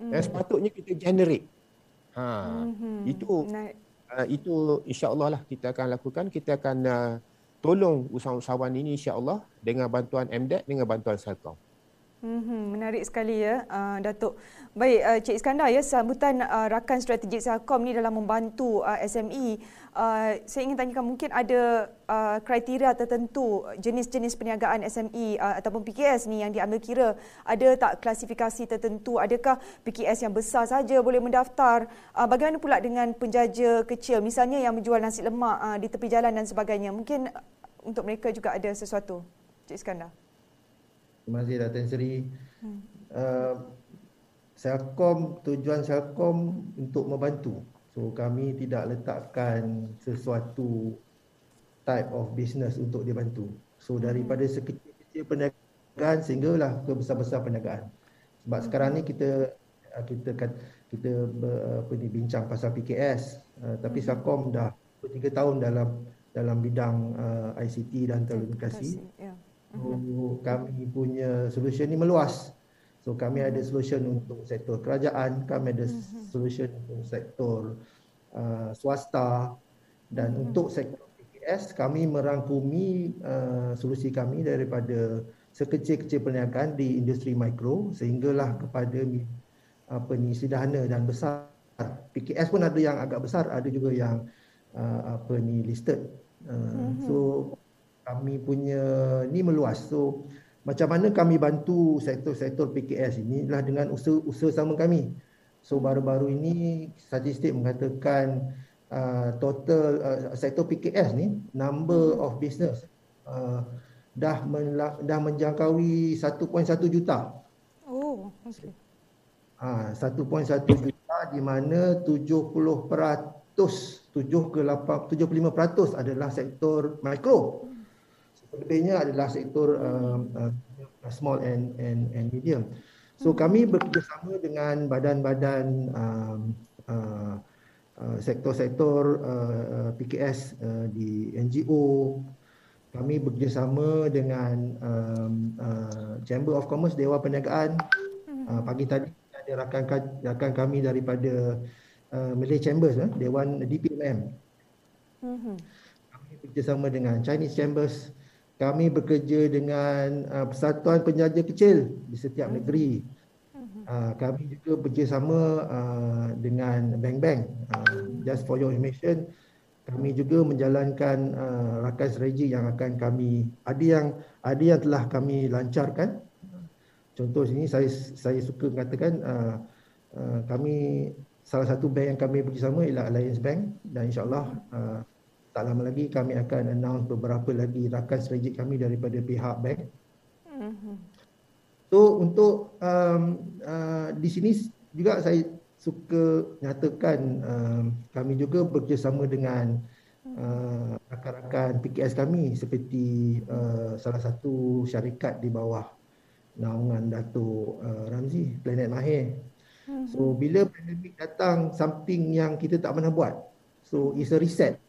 mm. yang sepatutnya kita generate. Ha mm-hmm. itu uh, itu insya-Allah lah kita akan lakukan kita akan uh, tolong usahawan-usahawan ini insya-Allah dengan bantuan MDEC dengan bantuan Selcom. Mm-hmm, menarik sekali ya uh, Datuk. Baik uh, Cik Iskandar ya sambutan uh, rakan strategik Selcom ni dalam membantu uh, SME. Uh, saya ingin tanyakan mungkin ada uh, kriteria tertentu jenis-jenis perniagaan SME uh, ataupun PKS ni yang diambil kira. Ada tak klasifikasi tertentu? Adakah PKS yang besar saja boleh mendaftar? Uh, bagaimana pula dengan penjaja kecil misalnya yang menjual nasi lemak uh, di tepi jalan dan sebagainya? Mungkin untuk mereka juga ada sesuatu. Cik Iskandar. Terima kasih Datin Seri. Hmm. Uh, Selcom, tujuan Selcom untuk membantu. So kami tidak letakkan sesuatu type of business untuk dibantu. So daripada hmm. sekecil-kecil perniagaan sehinggalah ke besar-besar perniagaan. Sebab hmm. sekarang ni kita uh, kita kan kita apa ni bincang pasal PKS uh, tapi hmm. Selcom dah 3 tahun dalam dalam bidang uh, ICT dan telekomunikasi. Yeah. So, kami punya solution ni meluas. So kami ada solution untuk sektor kerajaan, kami ada mhm. solution untuk sektor uh, swasta dan mm-hmm. untuk sektor PKS kami merangkumi uh, solusi kami daripada sekecil-kecil perniagaan di industri mikro sehinggalah kepada apa ni sederhana dan besar. PKS pun ada yang agak besar, ada juga yang uh, apa ni listed. Uh. So kami punya ni meluas. So macam mana kami bantu sektor-sektor PKS ini adalah dengan usaha-usaha sama kami. So baru-baru ini statistik mengatakan uh, total uh, sektor PKS ni number of business uh, dah menla- dah menjangkaui 1.1 juta. Oh, okey. Ah, 1.1 juta di mana 70% 7 ke 8 75% adalah sektor mikro. Lebihnya adalah sektor uh, uh, small and and and medium. So kami bekerjasama dengan badan-badan um, uh, uh, sektor-sektor uh, uh, PKS uh, di NGO. Kami bekerjasama dengan um, uh, Chamber of Commerce Dewan Perniagaan. Uh, pagi tadi ada rakan rakan kami daripada uh, Malay Chambers eh, Dewan DPMM. Kami bekerjasama dengan Chinese Chambers. Kami bekerja dengan uh, persatuan penjaja kecil di setiap mm-hmm. negeri. Uh, kami juga bekerjasama uh, dengan bank-bank. Uh, just for your information, kami juga menjalankan uh, rakan strategi yang akan kami ada yang ada yang telah kami lancarkan contoh sini saya saya suka mengatakan uh, uh, kami salah satu bank yang kami bekerjasama ialah Alliance Bank dan insyaallah uh, tak lama lagi kami akan announce beberapa lagi rakan strategik kami daripada pihak bank. Mm-hmm. So untuk um, uh, di sini juga saya suka nyatakan um, kami juga bekerjasama dengan uh, rakan-rakan PKS kami seperti uh, salah satu syarikat di bawah naungan Datuk uh, Ramzi, Planet Mahir. So bila pandemik datang something yang kita tak pernah buat. So it's a reset.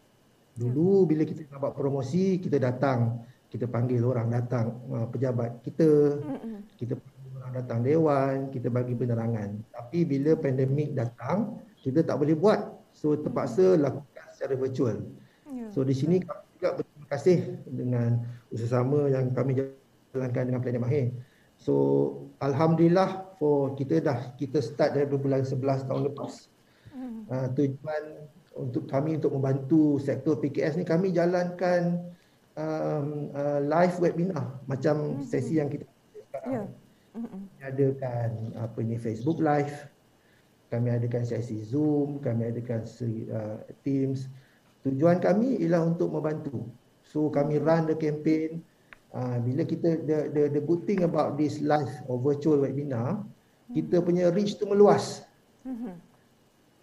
Dulu bila kita nak buat promosi, kita datang, kita panggil orang datang uh, pejabat kita, kita panggil orang datang dewan, kita bagi penerangan. Tapi bila pandemik datang, kita tak boleh buat. So terpaksa lakukan secara virtual. Ya. So di sini kami juga berterima kasih dengan usaha sama yang kami jalankan dengan Planet Mahir. So alhamdulillah for kita dah kita start dari bulan 11 tahun lepas. Uh, tujuan untuk kami untuk membantu sektor PKS ni kami jalankan um, uh, live webinar macam hmm. sesi yang kita sekarang. Yeah. adakan apa ni Facebook live. Kami adakan sesi Zoom, kami adakan uh, Teams. Tujuan kami ialah untuk membantu. So kami run the campaign uh, bila kita the, the the good thing about this live or virtual webinar kita punya reach tu meluas hmm.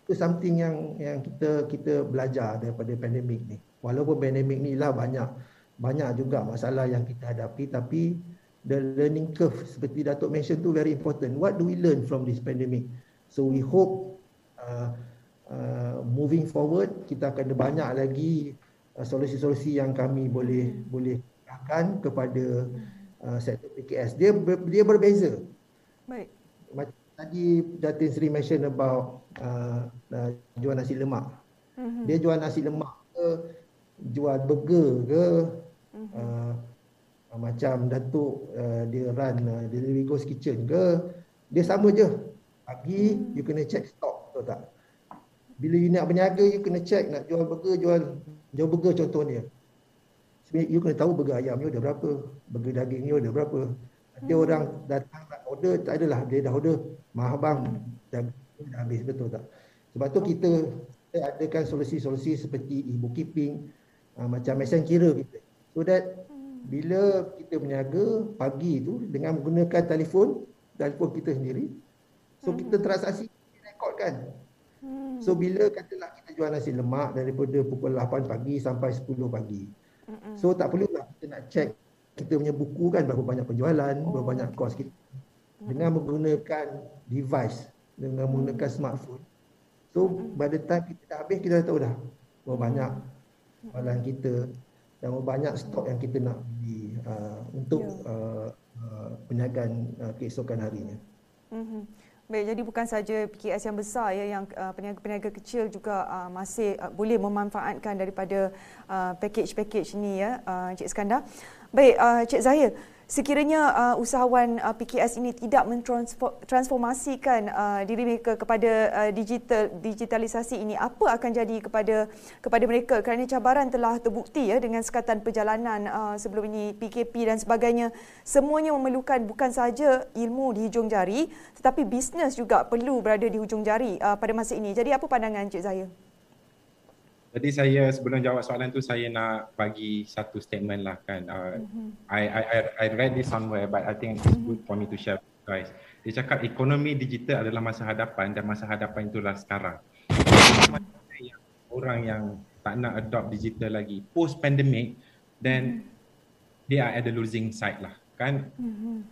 Itu something yang yang kita kita belajar daripada pandemik ni walaupun pandemik ni lah banyak banyak juga masalah yang kita hadapi tapi the learning curve seperti Datuk mention tu very important what do we learn from this pandemic so we hope uh, uh, moving forward kita akan ada banyak lagi uh, solusi-solusi yang kami boleh boleh akan kepada uh, sektor PKS. Dia dia berbeza. Baik. Macam tadi Datin Sri mention about uh, uh, jual nasi lemak. Mm-hmm. Dia jual nasi lemak ke jual burger ke mm-hmm. uh, macam Datuk uh, dia run uh, delivery ghost kitchen ke dia sama je. Pagi mm-hmm. you kena check stock betul tak? Bila you nak berniaga you kena check nak jual burger jual jual burger contohnya you kena tahu burger ayam you ada berapa, burger daging you ada berapa. Nanti hmm. orang datang order, tak adalah dia dah order. Mahal bang, daging dah habis, betul tak? Sebab tu kita, kita adakan solusi-solusi seperti ibu keeping, uh, macam mesin kira kita. So that bila kita berniaga pagi tu dengan menggunakan telefon, telefon kita sendiri, so kita hmm. transaksi, rekodkan. Hmm. So bila katalah kita jual nasi lemak daripada pukul 8 pagi sampai 10 pagi. So tak perlulah kita nak check kita punya buku kan berapa banyak penjualan, oh. berapa banyak kos kita. Dengan menggunakan device, dengan menggunakan smartphone. So pada time kita dah habis kita dah tahu dah berapa banyak penjualan kita dan berapa banyak stok yang kita nak beli uh, untuk yeah. uh, uh, perniagaan uh, keesokan harinya. Mm-hmm. Baik, jadi bukan saja PKS yang besar ya yang uh, peniaga-peniaga kecil juga uh, masih uh, boleh memanfaatkan daripada uh, package-package ini ya uh, Cik Skandar. Baik, uh, Cik Zahir, sekiranya uh, usahawan uh, PKS ini tidak mentransformasikan uh, diri mereka kepada uh, digital digitalisasi ini apa akan jadi kepada kepada mereka? Kerana cabaran telah terbukti ya dengan sekatan perjalanan uh, sebelum ini PKP dan sebagainya. Semuanya memerlukan bukan sahaja ilmu di hujung jari tetapi bisnes juga perlu berada di hujung jari uh, pada masa ini. Jadi apa pandangan Cik Zaya jadi saya sebelum jawab soalan tu saya nak bagi satu statement lah kan. Uh, mm-hmm. I, I I read this somewhere but I think it's good for me to share with guys. Dia cakap ekonomi digital adalah masa hadapan dan masa hadapan itulah sekarang. Mm-hmm. Orang yang tak nak adopt digital lagi post pandemic then mm-hmm. they are at the losing side lah kan. Mm-hmm.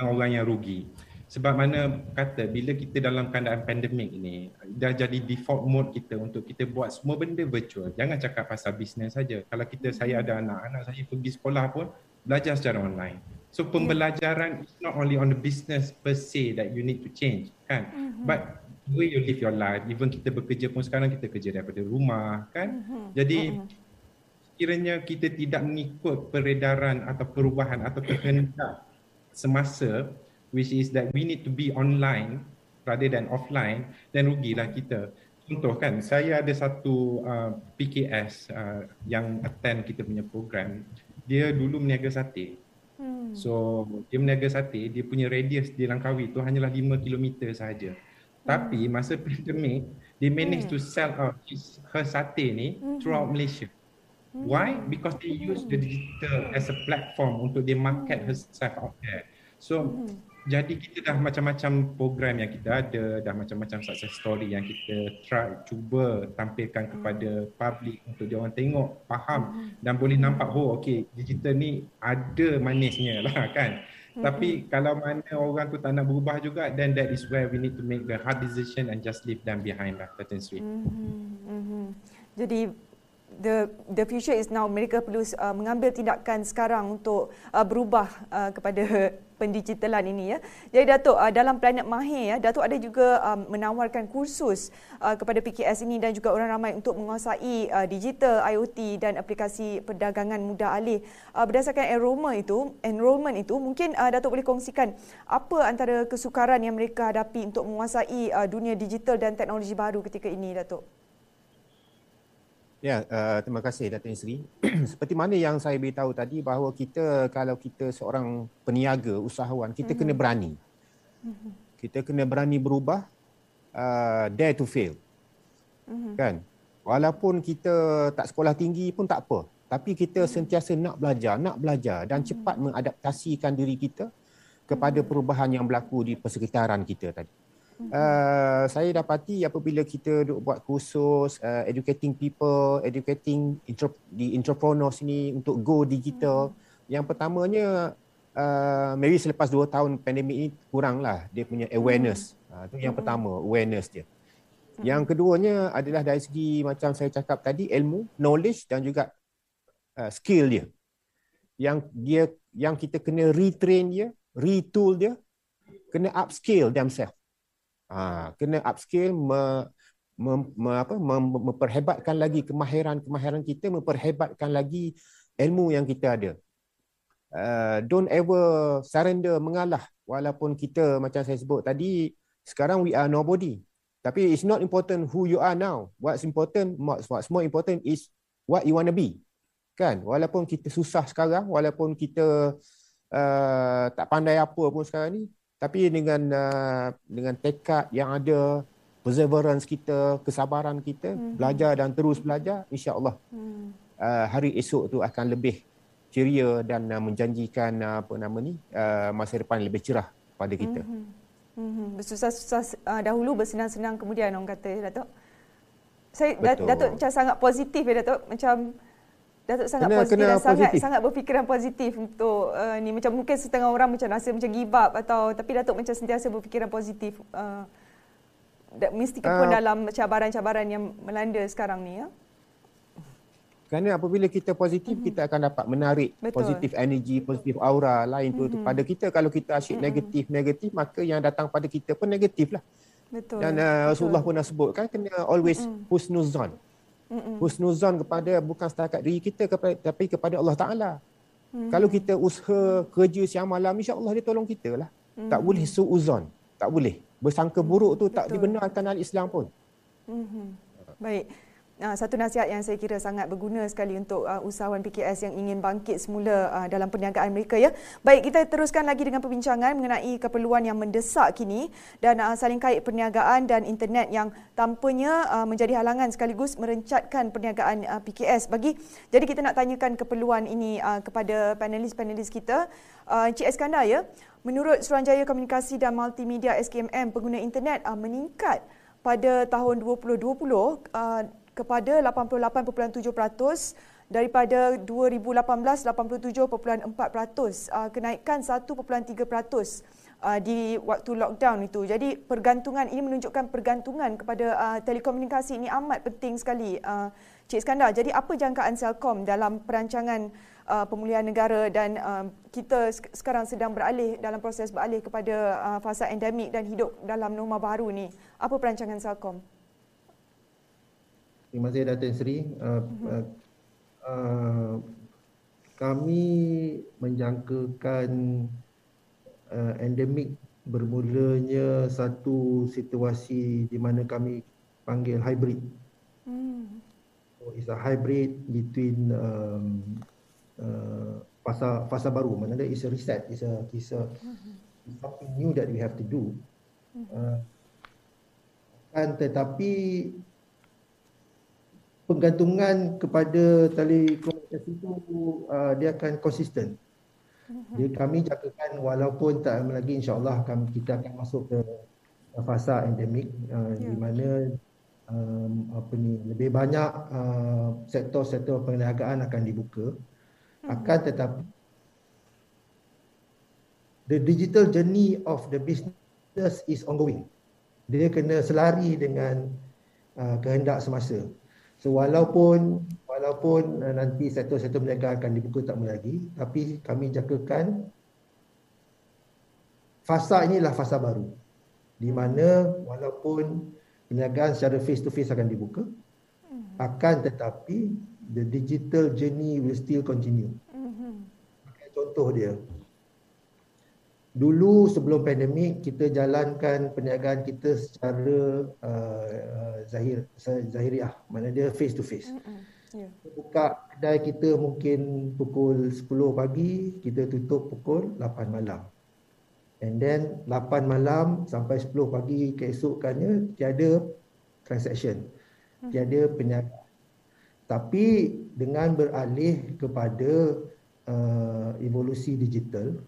Orang yang rugi. Sebab mana kata bila kita dalam keadaan pandemik ini dah jadi default mode kita untuk kita buat semua benda virtual. Jangan cakap pasal bisnes saja. Kalau kita saya ada anak, anak saya pergi sekolah pun belajar secara online. So pembelajaran is not only on the business per se that you need to change kan. Mm-hmm. But the way you live your life, even kita bekerja pun sekarang kita kerja daripada rumah kan. Mm-hmm. Jadi mm-hmm. kiranya kita tidak mengikut peredaran atau perubahan atau kehendak semasa which is that we need to be online rather than offline then rugilah kita contoh kan saya ada satu uh, PKS uh, yang attend kita punya program dia dulu meniaga sate hmm. so dia meniaga sate dia punya radius di Langkawi tu hanyalah 5 km sahaja hmm. tapi masa pandemic dia manage hmm. to sell out his, her sate ni hmm. throughout Malaysia Why? Hmm. Because they use the digital as a platform untuk dia market hmm. herself out there. So jadi kita dah macam-macam program yang kita ada, dah macam-macam success story yang kita try cuba tampilkan kepada public untuk dia orang tengok, faham hmm. dan boleh nampak oh okey digital ni ada manisnya lah <laughs> kan. Hmm. Tapi kalau mana orang tu tak nak berubah juga then that is where we need to make the hard decision and just leave them behind lah Captain Sri. Hmm. Hmm. Jadi the the future is now mereka perlu uh, mengambil tindakan sekarang untuk uh, berubah uh, kepada pendigitalan ini ya. Jadi Datuk uh, dalam Planet Mahir ya, Datuk ada juga um, menawarkan kursus uh, kepada PKS ini dan juga orang ramai untuk menguasai uh, digital, IoT dan aplikasi perdagangan mudah alih. Uh, berdasarkan enrollment itu, enrollment itu mungkin uh, Datuk boleh kongsikan apa antara kesukaran yang mereka hadapi untuk menguasai uh, dunia digital dan teknologi baru ketika ini Datuk. Ya, uh, terima kasih Datin Sri. <clears throat> Seperti mana yang saya beritahu tadi bahawa kita kalau kita seorang peniaga, usahawan, kita mm-hmm. kena berani. Mm-hmm. Kita kena berani berubah, uh, dare to fail. Mm-hmm. Kan? Walaupun kita tak sekolah tinggi pun tak apa. Tapi kita mm-hmm. sentiasa nak belajar, nak belajar dan mm-hmm. cepat mengadaptasikan diri kita kepada mm-hmm. perubahan yang berlaku di persekitaran kita tadi. Uh, saya dapati apabila kita duk buat kursus uh, educating people, educating intra- di entrepreneurs ini untuk go digital. Hmm. Yang pertamanya uh, maybe selepas 2 tahun pandemik ini kuranglah dia punya awareness. Hmm. Uh, itu yang hmm. pertama, awareness dia. Hmm. Yang keduanya adalah dari segi macam saya cakap tadi ilmu, knowledge dan juga uh, skill dia. Yang dia yang kita kena retrain dia, retool dia, kena upskill themselves. Ha, kena upskill me, me, me, apa, me, memperhebatkan lagi kemahiran-kemahiran kita, memperhebatkan lagi ilmu yang kita ada. Uh, don't ever surrender mengalah. Walaupun kita macam saya sebut tadi sekarang we are nobody. Tapi it's not important who you are now. What's important what's more important is what you want to be. Kan? Walaupun kita susah sekarang walaupun kita uh, tak pandai apa pun sekarang ni tapi dengan uh, dengan tekad yang ada perseverance kita kesabaran kita hmm. belajar dan terus belajar insyaallah hmm. uh, hari esok tu akan lebih ceria dan uh, menjanjikan uh, apa nama ni uh, masa depan lebih cerah pada kita hmm. Hmm. bersusah-susah uh, dahulu bersenang-senang kemudian orang kata Datuk saya Betul. Datuk macam sangat positif ya Datuk macam Datuk sangat kena, positif kena dan positif. sangat sangat berfikiran positif untuk uh, ni macam mungkin setengah orang macam rasa macam give up atau tapi Datuk macam sentiasa berfikiran positif uh, mesti pun uh, dalam cabaran-cabaran yang melanda sekarang ni ya. Kerana apabila kita positif mm-hmm. kita akan dapat menarik positif energi, positif aura lain tu mm-hmm. pada kita kalau kita asyik mm-hmm. negatif negatif maka yang datang pada kita pun negatif lah. Betul. Dan uh, Rasulullah pun dah sebut kan kena always mm-hmm. husnuzan. Mm-mm. husnuzan kepada bukan setakat diri kita kepada, tapi kepada Allah Taala. Kalau kita usaha kerja siang malam, insya-Allah dia tolong kita lah. Hmm. Tak boleh suuzon. Tak boleh. Bersangka buruk tu Betul. tak dibenarkan dalam Islam pun. Hmm. Baik. Uh, satu nasihat yang saya kira sangat berguna sekali untuk uh, usahawan PKS yang ingin bangkit semula uh, dalam perniagaan mereka ya. Baik, kita teruskan lagi dengan perbincangan mengenai keperluan yang mendesak kini dan uh, saling kait perniagaan dan internet yang tampaknya uh, menjadi halangan sekaligus merencatkan perniagaan uh, PKS. Bagi jadi kita nak tanyakan keperluan ini uh, kepada panelis-panelis kita. Encik Eskandar ya, menurut Suruhanjaya Komunikasi dan Multimedia SKMM pengguna internet uh, meningkat pada tahun 2020 uh, kepada 88.7% daripada 2018 87.4% uh, kenaikan 1.3% uh, di waktu lockdown itu. Jadi pergantungan ini menunjukkan pergantungan kepada uh, telekomunikasi ini amat penting sekali Cik Skandar. Jadi apa jangkaan Selcom dalam perancangan pemulihan negara dan kita sekarang sedang beralih dalam proses beralih kepada fasa endemik dan hidup dalam norma baru ni. Apa perancangan Selcom? Terima kasih Datin Sri. Uh, uh, uh, kami menjangkakan uh, endemik bermulanya satu situasi di mana kami panggil hybrid. Hmm. So it's a hybrid between um, uh, fasa fasa baru. Mana ada is a reset, is a is a mm-hmm. something new that we have to do. Mm-hmm. Uh, kan tetapi penggantungan kepada telekomunikasi itu uh, dia akan konsisten. Jadi mhm. kami jangkakan walaupun tak lama lagi insyaAllah kami, kita akan masuk ke fasa endemik uh, yeah. di mana um, apa ni lebih banyak uh, sektor-sektor perniagaan akan dibuka. Mhm. Akan tetapi the digital journey of the business is ongoing. Dia kena selari dengan uh, kehendak semasa. So walaupun walaupun uh, nanti sektor-sektor perniagaan akan dibuka tak lagi, tapi kami jangkakan fasa inilah fasa baru di mana walaupun perniagaan secara face to face akan dibuka akan tetapi the digital journey will still continue. Mm-hmm. Contoh dia, dulu sebelum pandemik kita jalankan perniagaan kita secara uh, zahir zahiriah mana dia face to face. Yeah. Buka kedai kita mungkin pukul 10 pagi, kita tutup pukul 8 malam. And then 8 malam sampai 10 pagi keesokannya tiada transaction. Tiada perniagaan. Tapi dengan beralih kepada uh, evolusi digital,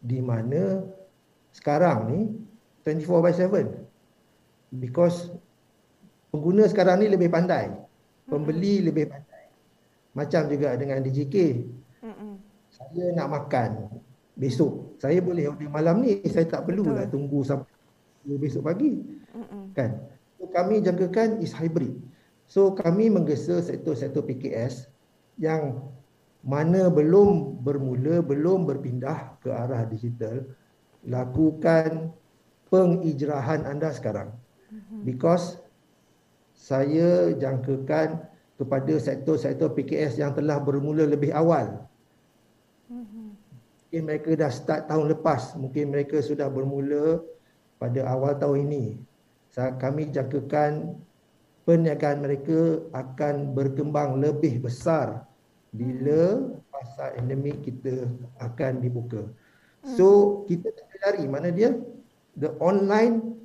di mana sekarang ni 24 by 7 because pengguna sekarang ni lebih pandai. Pembeli mm-hmm. lebih pandai. Macam juga dengan DJK mm-hmm. saya nak makan besok. Saya boleh order malam ni. Saya tak perlu lah tunggu sampai besok pagi. Mm-hmm. kan? So, kami jangkakan is hybrid. So kami menggesa sektor-sektor PKS yang mana belum bermula, belum berpindah ke arah digital, lakukan pengijrahan anda sekarang. Mhm. Because saya jangkakan kepada sektor-sektor PKS yang telah bermula lebih awal. Mhm. Mungkin mereka dah start tahun lepas, mungkin mereka sudah bermula pada awal tahun ini. Kami jangkakan perniagaan mereka akan berkembang lebih besar bila fasa endemik kita akan dibuka. So kita tak lari mana dia the online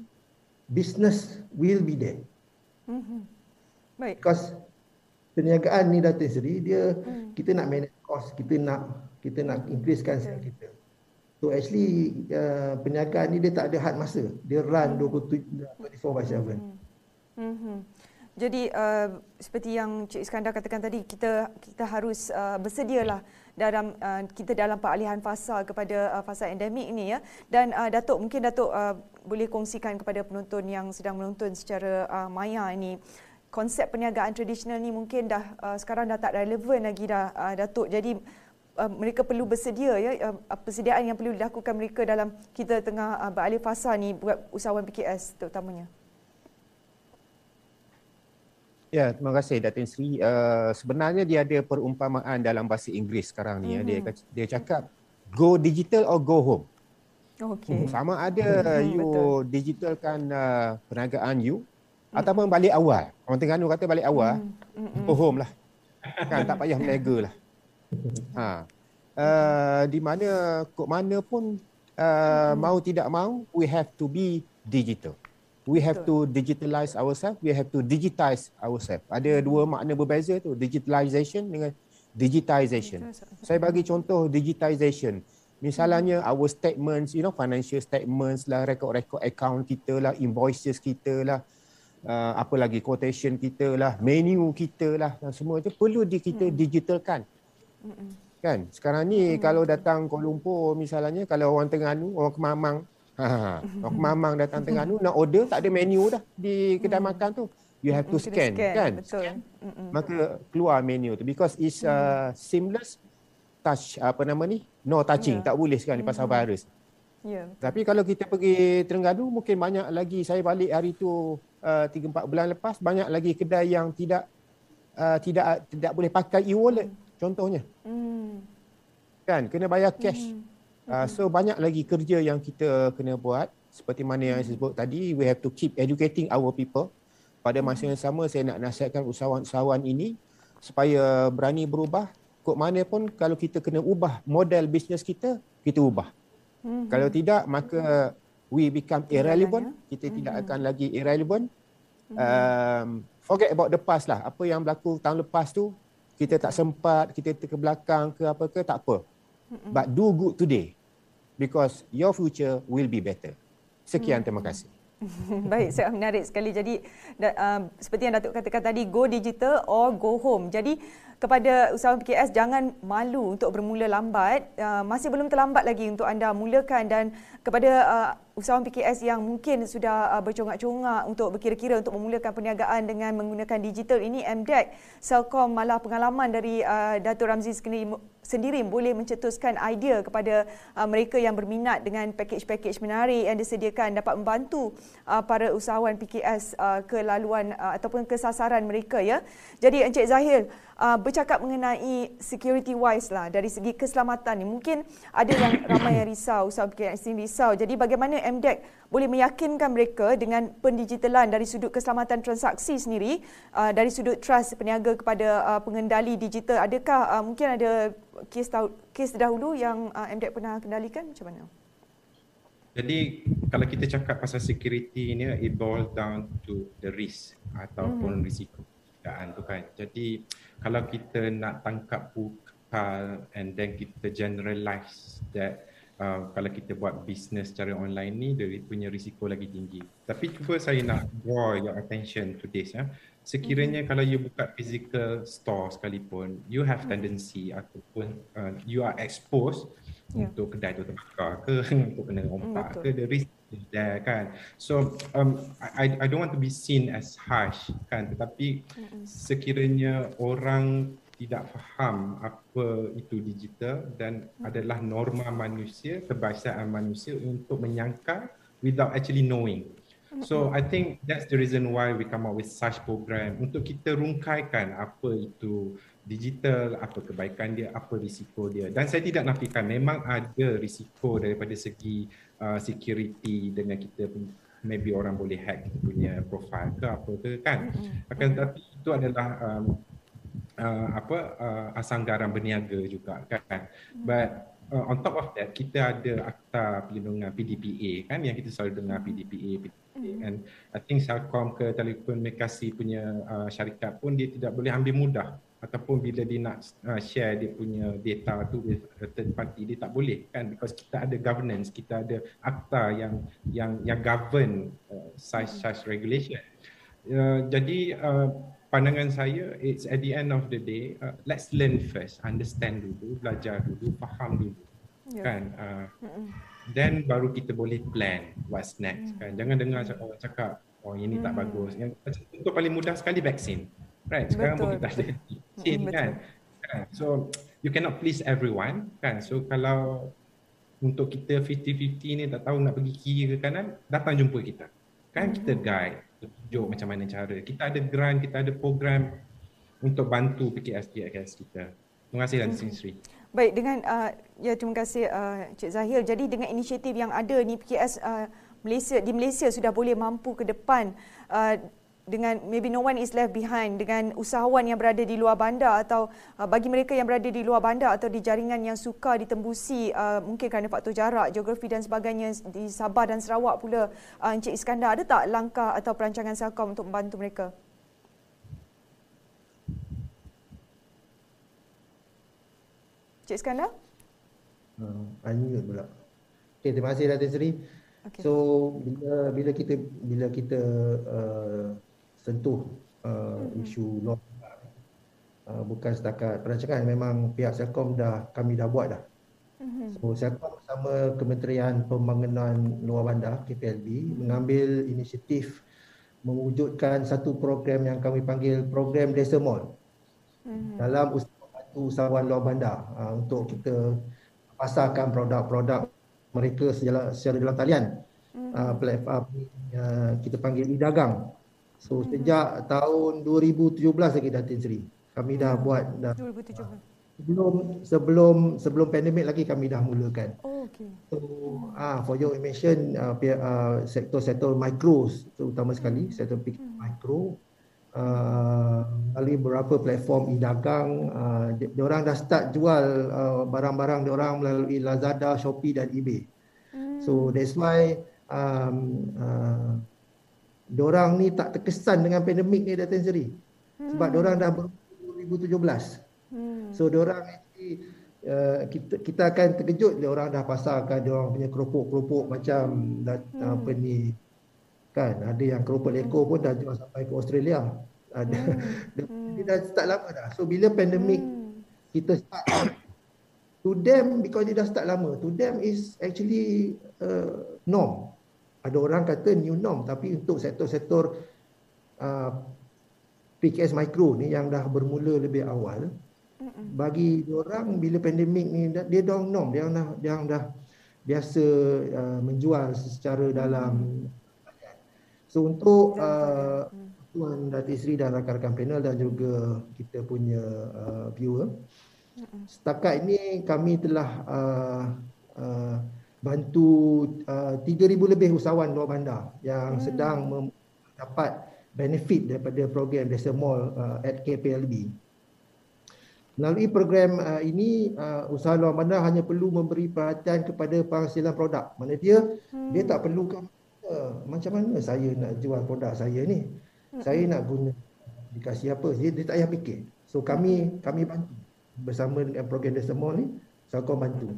business will be there. Mm-hmm. Baik. Because perniagaan ni data sendiri dia mm. kita nak manage cost, kita nak kita nak increasekan sales okay. kita. So actually uh, perniagaan ni dia tak ada had masa. Dia run 27 24 by 7. Mm-hmm. Mm-hmm. Jadi uh, seperti yang Cik Iskandar katakan tadi kita kita harus uh, bersedialah dalam uh, kita dalam peralihan fasa kepada uh, fasa endemik ini ya. Dan uh, Datuk mungkin Datuk uh, boleh kongsikan kepada penonton yang sedang menonton secara uh, maya ini konsep perniagaan tradisional ni mungkin dah uh, sekarang dah tak relevan lagi dah uh, Datuk. Jadi uh, mereka perlu bersedia ya uh, persediaan yang perlu dilakukan mereka dalam kita tengah uh, beralih fasa ni buat usahawan PKS terutamanya. Ya, terima kasih Datin Sri. Uh, sebenarnya dia ada perumpamaan dalam bahasa Inggeris sekarang ni. Mm-hmm. Dia dia cakap go digital or go home. Okay. Sama ada you Betul. digitalkan uh, perniagaan you mm. ataupun balik awal. Orang Terengganu kata balik awal, mm. go home lah. Kan tak payah meniaga lah. Ha. Uh, di mana kok mana pun uh, mm. mau tidak mau we have to be digital. We have Betul. to digitalize ourselves, we have to digitize ourselves. Ada dua makna berbeza tu, digitalization dengan digitization. Saya bagi contoh digitization. Misalnya hmm. our statements, you know, financial statements lah, rekod-rekod account kita lah, invoices kita lah, uh, apa lagi, quotation kita lah, menu kita lah, semua itu perlu di, kita hmm. digitalkan. Hmm. Kan? Sekarang ni hmm. kalau datang Kuala Lumpur misalnya, kalau orang Terengganu, orang Kemamang, Ha, waktu mamang datang tengah tu nak order tak ada menu dah di kedai hmm. makan tu. You have to scan, scan kan? Betul. Maka keluar menu tu because it's uh, seamless touch apa nama ni? No touching, yeah. tak boleh sekarang ni pasal virus. Yeah. Tapi kalau kita pergi Terengganu mungkin banyak lagi saya balik hari tu uh, 3 4 bulan lepas banyak lagi kedai yang tidak uh, tidak tidak boleh pakai e-wallet mm. contohnya. Mm. Kan kena bayar cash. Mm. Uh, so banyak lagi kerja yang kita kena buat. Seperti mana yang saya sebut tadi we have to keep educating our people. Pada masa yang sama saya nak nasihatkan usahawan-usahawan ini supaya berani berubah. Kok mana pun kalau kita kena ubah model bisnes kita kita ubah. Mm-hmm. kalau tidak maka we become irrelevant. kita mm-hmm. tidak akan lagi irrelevant. Mm-hmm. um, forget about the past lah. Apa yang berlaku tahun lepas tu kita tak sempat kita ke belakang ke apa ke tak apa. But do good today because your future will be better. Sekian, terima kasih. <laughs> Baik, sangat menarik sekali. Jadi uh, seperti yang Datuk katakan tadi, go digital or go home. Jadi kepada usahawan PKS jangan malu untuk bermula lambat. Uh, masih belum terlambat lagi untuk anda mulakan dan kepada uh, usahawan PKS yang mungkin sudah uh, bercongak-congak untuk berkira-kira untuk memulakan perniagaan dengan menggunakan digital ini MDEC Selcom malah pengalaman dari uh, Dato Ramzi sendiri, sendiri boleh mencetuskan idea kepada uh, mereka yang berminat dengan package-package menarik yang disediakan dapat membantu uh, para usahawan PKS uh, ke laluan uh, ataupun ke sasaran mereka ya. Jadi Encik Zahir uh, bercakap mengenai security wise lah dari segi keselamatan ni mungkin ada yang ramai yang risau usaha PKS ini risau jadi bagaimana MDEC boleh meyakinkan mereka dengan pendigitalan dari sudut keselamatan transaksi sendiri uh, dari sudut trust peniaga kepada uh, pengendali digital adakah uh, mungkin ada kes kes dahulu yang uh, MDEC pernah kendalikan macam mana jadi kalau kita cakap pasal security ni it boils down to the risk ataupun hmm. risiko keadaan tu kan. Jadi kalau kita nak tangkap bukal and then kita generalize that uh, kalau kita buat bisnes secara online ni dia punya risiko lagi tinggi. Tapi cuba saya nak draw your attention to this ya. Sekiranya mm-hmm. kalau you buka physical store sekalipun, you have mm-hmm. tendency ataupun uh, you are exposed yeah. untuk kedai tu terbakar ke, <laughs> untuk kena rompak mm, ke, the risk there kan so um, I, I don't want to be seen as harsh kan tetapi sekiranya orang tidak faham apa itu digital dan adalah norma manusia kebiasaan manusia untuk menyangka without actually knowing so I think that's the reason why we come up with such program untuk kita rungkaikan apa itu digital, apa kebaikan dia, apa risiko dia. Dan saya tidak nafikan memang ada risiko daripada segi uh, security dengan kita maybe orang boleh hack kita punya profile ke apa ke kan. Akan tetapi itu adalah um, uh, apa uh, asam garam berniaga juga kan. But uh, on top of that kita ada akta perlindungan PDPA kan yang kita selalu dengar PDPA, PDPA. And I think Selcom ke telekomunikasi punya uh, syarikat pun dia tidak boleh ambil mudah. Ataupun bila dia nak uh, share dia punya data tu with third party dia tak boleh kan. Because kita ada governance kita ada akta yang yang yang govern uh, such such regulation. Uh, jadi uh, pandangan saya it's at the end of the day uh, let's learn first understand dulu belajar dulu faham dulu yeah. kan uh, then baru kita boleh plan what's next mm. kan jangan dengar orang cakap oh ini mm. tak bagus yang untuk paling mudah sekali vaksin Right, sekarang betul, pun kita ada vaksin kan? kan. So, you cannot please everyone kan. So, kalau untuk kita 50-50 ni tak tahu nak pergi kiri ke kanan, datang jumpa kita. Kan kita mm-hmm. guide tunjuk macam mana cara. Kita ada grant, kita ada program untuk bantu PKS PKS kita. Terima kasih dan Datin Sri. Baik, dengan uh, ya terima kasih uh, Cik Zahir. Jadi dengan inisiatif yang ada ni PKS uh, Malaysia di Malaysia sudah boleh mampu ke depan uh, dengan maybe no one is left behind dengan usahawan yang berada di luar bandar atau uh, bagi mereka yang berada di luar bandar atau di jaringan yang suka ditembusi uh, mungkin kerana faktor jarak, geografi dan sebagainya di Sabah dan Sarawak pula uh, Encik Iskandar ada tak langkah atau perancangan Selcom untuk membantu mereka? Encik Iskandar? Uh, unmute pula. Okay, terima kasih Datin Seri. Okay. So bila bila kita bila kita uh, sentuh uh, mm-hmm. isu law uh, bukan setakat perancangan memang pihak Selcom dah kami dah buat dah. Mm-hmm. So Selcom bersama Kementerian Pembangunan Luar Bandar KPLB mengambil inisiatif mewujudkan satu program yang kami panggil program Desa Mall. Mm-hmm. Dalam usaha bantu usahawan luar bandar uh, untuk kita pasarkan produk-produk mereka secara, secara dalam talian. Mm-hmm. Uh, platform uh, kita panggil e-dagang. So hmm. sejak tahun 2017 lagi Datin Seri. Kami dah hmm. buat dah 2017. Sebelum sebelum sebelum pandemik lagi kami dah mulakan. Oh okey. So ah for your information uh, uh, sektor-sektor mikro terutama sekali sektor hmm. mikro uh, melalui beberapa platform e-dagang uh, orang dah start jual uh, barang-barang dia orang melalui Lazada, Shopee dan eBay. Hmm. So that's why um, uh, Diorang ni tak terkesan dengan pandemik ni Datin Seri. Sebab hmm. diorang dah ber 2017. Hmm. So diorang actually uh, kita kita akan terkejut diorang dah pasarkan diorang punya keropok-keropok macam hmm. apa ni kan ada yang keropok leko pun dah jual sampai ke Australia. Ada <laughs> hmm. dia dah start lama dah. So bila pandemik hmm. kita start to them because dia dah start lama. To them is actually uh, norm ada orang kata new norm tapi untuk sektor-sektor uh, PKS mikro ni yang dah bermula lebih awal bagi orang bila pandemik ni dia dah norm dia dah dia dah biasa uh, menjual secara dalam so untuk uh, tuan Datuk Sri dan rakan-rakan panel dan juga kita punya uh, viewer setakat ini kami telah uh, uh, bantu uh, 3000 lebih usahawan luar bandar yang hmm. sedang mendapat benefit daripada program Desa Mall uh, at KPLB. Melalui program uh, ini uh, usaha luar bandar hanya perlu memberi perhatian kepada penghasilan produk. Mana dia hmm. dia tak perlukan uh, macam mana saya nak jual produk saya ni. Hmm. Saya nak guna dikasih apa dia, dia tak payah fikir. So kami kami bantu bersama dengan program Desa Mall ni Selcom bantu.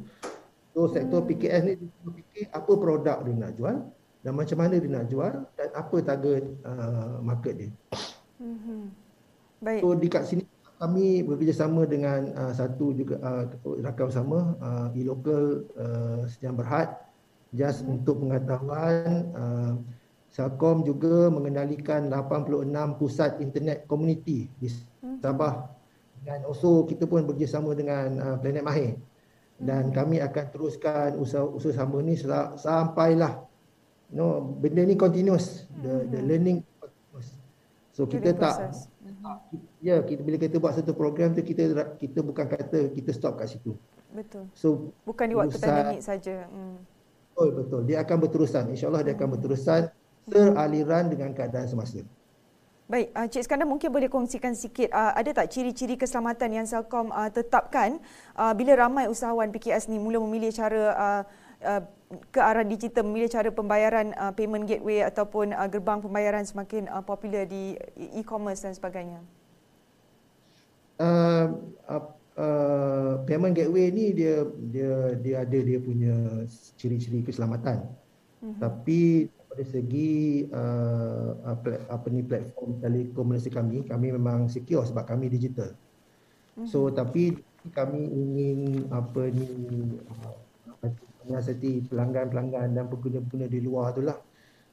So sektor PKS ni dia fikir apa produk dia nak jual dan macam mana dia nak jual dan apa target uh, market dia. Mm-hmm. Baik. So di kat sini kami bekerjasama dengan uh, satu juga uh, rakan sama uh, e-local uh, Sdn Berhad just mm-hmm. untuk pengetahuan uh, Selcom juga mengendalikan 86 pusat internet community di mm-hmm. Sabah dan also kita pun bekerjasama dengan uh, Planet Mahir dan hmm. kami akan teruskan usaha-usaha sama ni sampailah no benda ni continuous. The the hmm. learning continuous. So kita tak hmm. ya kita bila kita buat satu program tu kita kita bukan kata kita stop kat situ. Betul. So bukan di waktu pandemik saja. Hmm. betul betul. Dia akan berterusan. Insyaallah dia akan berterusan seraliran dengan keadaan semasa Baik, uh, Cik Iskandar mungkin boleh kongsikan sikit uh, ada tak ciri-ciri keselamatan yang Selcom uh, tetapkan uh, bila ramai usahawan PKS ni mula memilih cara uh, uh, ke arah digital, memilih cara pembayaran uh, payment gateway ataupun uh, gerbang pembayaran semakin uh, popular di e-commerce dan sebagainya? Uh, uh, uh, payment gateway ni dia dia dia ada dia punya ciri-ciri keselamatan. Mm-hmm. Tapi dari segi uh, apa ni platform telekomunikasi kami kami memang secure sebab kami digital. So mm-hmm. tapi kami ingin apa ni uh, menyiasati pelanggan-pelanggan dan pengguna-pengguna di luar tu lah.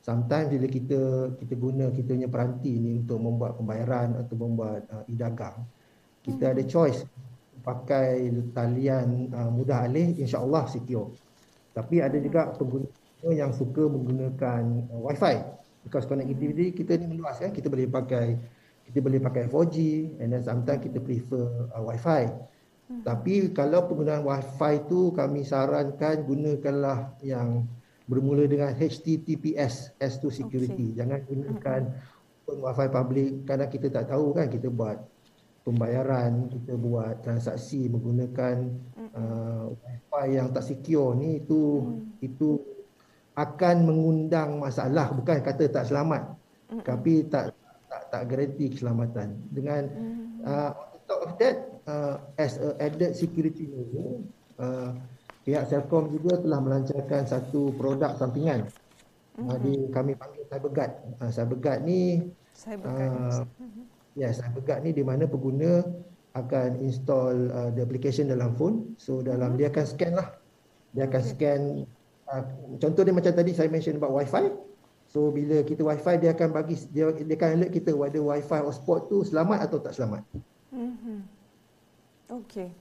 Sometimes bila kita kita guna kita punya peranti ni untuk membuat pembayaran atau membuat uh, e-dagang, kita mm-hmm. ada choice pakai talian uh, mudah alih insya-Allah secure. Tapi ada juga pengguna yang suka menggunakan uh, wifi because connectivity kita ni meluas kan kita boleh pakai kita boleh pakai 4G and then sometimes kita prefer uh, wifi hmm. tapi kalau penggunaan wifi tu kami sarankan gunakanlah yang bermula dengan HTTPS S2 security okay. jangan gunakan hmm. wifi public kadang kita tak tahu kan kita buat pembayaran kita buat transaksi menggunakan hmm. uh, wifi yang tak secure ni itu hmm. itu akan mengundang masalah bukan kata tak selamat mm-hmm. tapi tak tak tak garanti keselamatan dengan mm-hmm. uh, top of that uh, as a added security measure uh, pihak Selcom juga telah melancarkan satu produk sampingan mm-hmm. uh, di kami panggil CyberGuard uh, CyberGuard ni CyberGuard uh, mm-hmm. ya CyberGuard ni di mana pengguna akan install uh, the application dalam phone so dalam mm-hmm. dia akan scan lah dia akan okay. scan uh, contoh dia macam tadi saya mention about wifi. So bila kita wifi dia akan bagi dia dia akan alert kita whether wifi hotspot tu selamat atau tak selamat. Mm-hmm. okey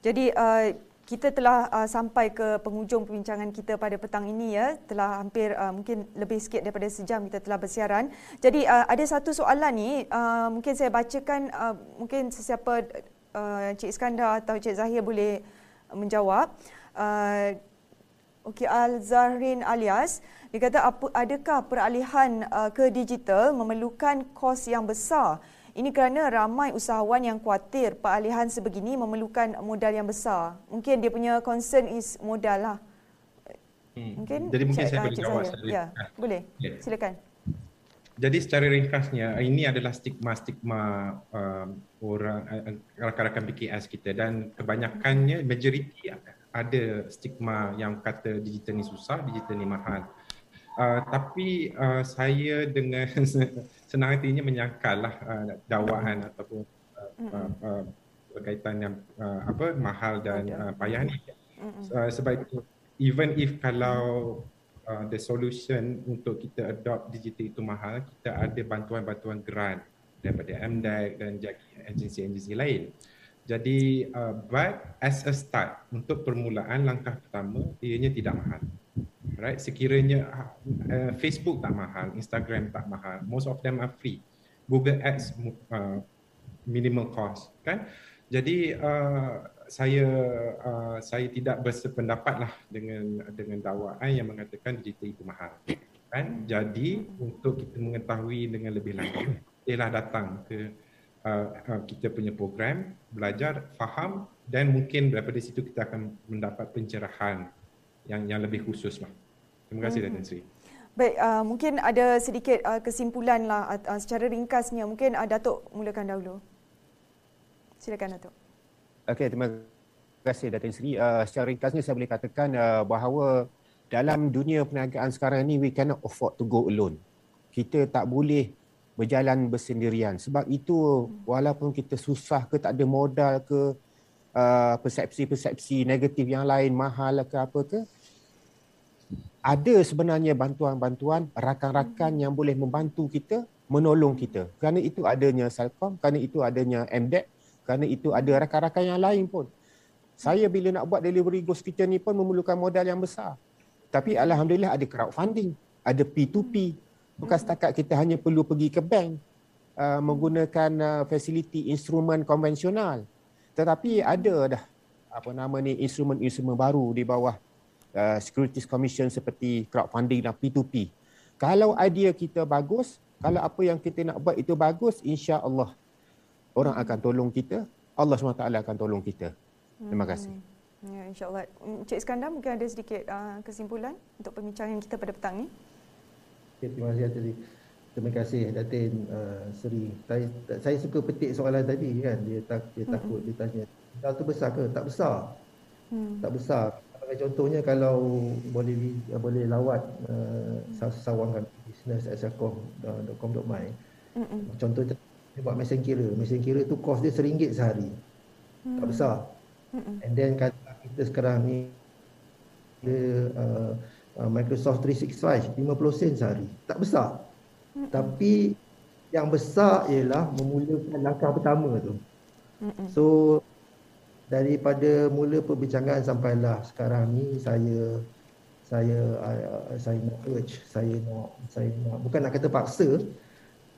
jadi uh, kita telah uh, sampai ke penghujung perbincangan kita pada petang ini ya. Telah hampir uh, mungkin lebih sikit daripada sejam kita telah bersiaran. Jadi uh, ada satu soalan ni uh, mungkin saya bacakan uh, mungkin sesiapa uh, Cik Iskandar atau Cik Zahir boleh menjawab. Uh, Okey, Al-Zahrin alias, dia kata adakah peralihan uh, ke digital memerlukan kos yang besar? Ini kerana ramai usahawan yang khawatir peralihan sebegini memerlukan modal yang besar. Mungkin dia punya concern is modal lah. Hmm. Mungkin Jadi mungkin saya boleh jawab saya. Ya, boleh. Yeah. Silakan. Jadi secara ringkasnya, ini adalah stigma-stigma uh, orang uh, rakan-rakan BKS kita dan kebanyakannya majoriti ada stigma yang kata digital ni susah, digital ni mahal. Uh, tapi uh, saya dengan <laughs> senang hatinya menyangkallah uh, dakwaan ataupun uh, uh, uh, berkaitan yang uh, apa mahal dan uh, payah ni. Uh, sebab itu even if kalau uh, the solution untuk kita adopt digital itu mahal, kita ada bantuan-bantuan grant daripada MDEC dan agensi-agensi lain. Jadi uh, but as a start untuk permulaan langkah pertama ianya tidak mahal. Right? Sekiranya uh, Facebook tak mahal, Instagram tak mahal, most of them are free. Google Ads uh, minimal cost, kan? Jadi uh, saya uh, saya tidak bersependapat lah dengan dengan dakwaan yang mengatakan digital itu mahal. Kan? Jadi untuk kita mengetahui dengan lebih lanjut, ialah datang ke uh, uh, kita punya program, belajar, faham dan mungkin daripada situ kita akan mendapat pencerahan yang yang lebih khusus lah. Terima kasih Datin Sri. Baik, uh, mungkin ada sedikit uh, kesimpulan lah uh, secara ringkasnya. Mungkin uh, Datuk mulakan dahulu. Silakan Datuk. Okey, terima kasih Datin Sri. Uh, secara ringkasnya saya boleh katakan uh, bahawa dalam dunia perniagaan sekarang ini we cannot afford to go alone. Kita tak boleh berjalan bersendirian. Sebab itu walaupun kita susah ke tak ada modal ke uh, persepsi-persepsi negatif yang lain mahal ke apa ke ada sebenarnya bantuan-bantuan rakan-rakan yang boleh membantu kita menolong kita. Kerana itu adanya Selcom, kerana itu adanya MDEC, kerana itu ada rakan-rakan yang lain pun. Saya bila nak buat delivery ghost kitchen ni pun memerlukan modal yang besar. Tapi alhamdulillah ada crowdfunding, ada P2P, bukan setakat kita hanya perlu pergi ke bank uh, menggunakan uh, fasiliti instrumen konvensional. Tetapi ada dah apa nama ni instrumen-instrumen baru di bawah uh, Securities Commission seperti crowdfunding dan P2P kalau idea kita bagus kalau apa yang kita nak buat itu bagus insya-Allah orang akan tolong kita Allah SWT akan tolong kita. Terima kasih. Hmm. ya insya-Allah. Encik Iskandar mungkin ada sedikit uh, kesimpulan untuk perbincangan kita pada petang ini Okay, terima kasih tadi. Terima kasih Datin uh, Seri. Saya, saya suka petik soalan tadi kan. Dia tak dia hmm. takut dia tanya. Modal tu besar ke? Tak besar. Hmm. Tak besar. Contohnya kalau boleh boleh lawat uh, asalcom.com.my. Hmm. Contoh dia buat mesin kira. Mesin kira tu kos dia seringgit sehari. Hmm. Tak besar. Hmm. And then kata kita sekarang ni dia uh, Uh, Microsoft 365 50 sen sehari. Tak besar. Mm-mm. Tapi yang besar ialah memulakan langkah pertama tu. Mm-mm. So daripada mula perbincangan sampailah sekarang ni saya saya uh, saya nak urge saya nak saya nak bukan nak kata paksa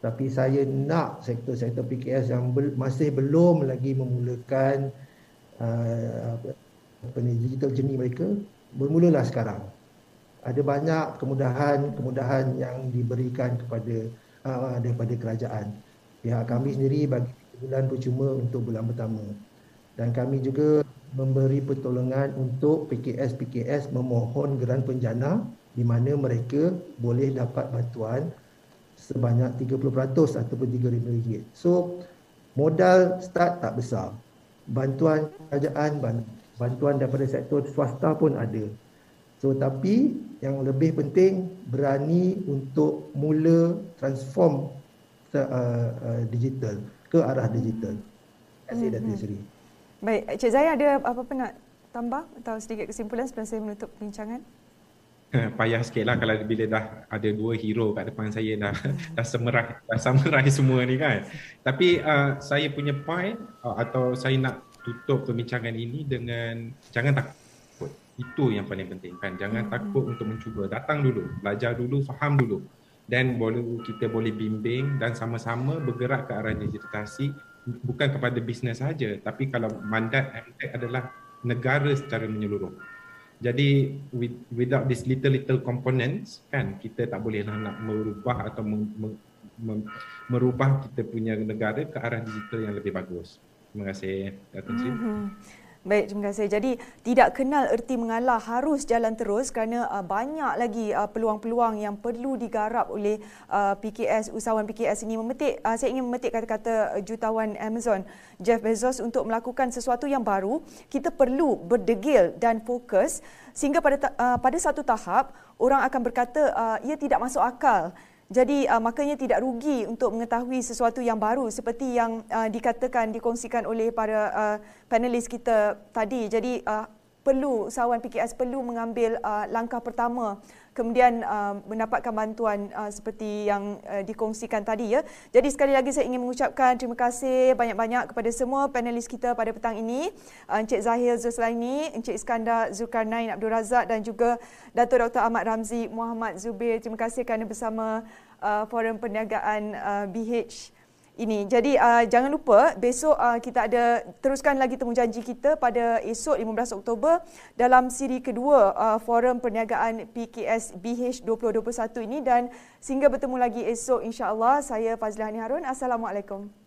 tapi saya nak sektor-sektor PKS yang be, masih belum lagi memulakan uh, apa ni digital journey mereka bermulalah sekarang ada banyak kemudahan-kemudahan yang diberikan kepada uh, daripada kerajaan pihak kami sendiri bagi bulan percuma untuk bulan pertama dan kami juga memberi pertolongan untuk PKS-PKS memohon geran penjana di mana mereka boleh dapat bantuan sebanyak 30% ataupun RM3,000. So modal start tak besar. Bantuan kerajaan, bantuan daripada sektor swasta pun ada. So tapi yang lebih penting berani untuk mula transform uh, uh, digital ke arah digital. Terima kasih mm-hmm. Datin Seri. Baik, Cik Zaya ada apa-apa nak tambah atau sedikit kesimpulan sebelum saya menutup perbincangan? payah sikit lah kalau bila dah ada dua hero kat depan saya dah <laughs> dah semerah dah samurai semua ni kan tapi uh, saya punya point uh, atau saya nak tutup perbincangan ini dengan jangan takut itu yang paling penting kan jangan hmm. takut untuk mencuba datang dulu belajar dulu faham dulu dan boleh kita boleh bimbing dan sama-sama bergerak ke arah digitalisasi bukan kepada bisnes saja tapi kalau mandat MTech adalah negara secara menyeluruh jadi with, without this little little components kan kita tak boleh lah nak merubah atau mem, mem, mem, merubah kita punya negara ke arah digital yang lebih bagus. Terima kasih Datuk Sri. Mm-hmm. Baik, terima kasih. Jadi tidak kenal erti mengalah harus jalan terus kerana uh, banyak lagi uh, peluang-peluang yang perlu digarap oleh uh, PKS, usahawan PKS ini memetik uh, saya ingin memetik kata-kata uh, jutawan Amazon Jeff Bezos untuk melakukan sesuatu yang baru. Kita perlu berdegil dan fokus sehingga pada uh, pada satu tahap orang akan berkata uh, ia tidak masuk akal jadi uh, makanya tidak rugi untuk mengetahui sesuatu yang baru seperti yang uh, dikatakan dikongsikan oleh para uh, panelis kita tadi. Jadi uh, perlu usahawan PKS perlu mengambil uh, langkah pertama kemudian uh, mendapatkan bantuan uh, seperti yang uh, dikongsikan tadi ya. Jadi sekali lagi saya ingin mengucapkan terima kasih banyak-banyak kepada semua panelis kita pada petang ini. Uh, Encik Zahir Zuslaini, Encik Iskandar Zulkarnain Abdul Razak dan juga Datuk Dr. Ahmad Ramzi Muhammad Zubir. Terima kasih kerana bersama uh, Forum Perniagaan uh, BH ini. Jadi uh, jangan lupa besok uh, kita ada teruskan lagi temu janji kita pada esok 15 Oktober dalam siri kedua uh, Forum Perniagaan PKS BH 2021 ini dan sehingga bertemu lagi esok insya-Allah saya Fazlihani Harun. Assalamualaikum.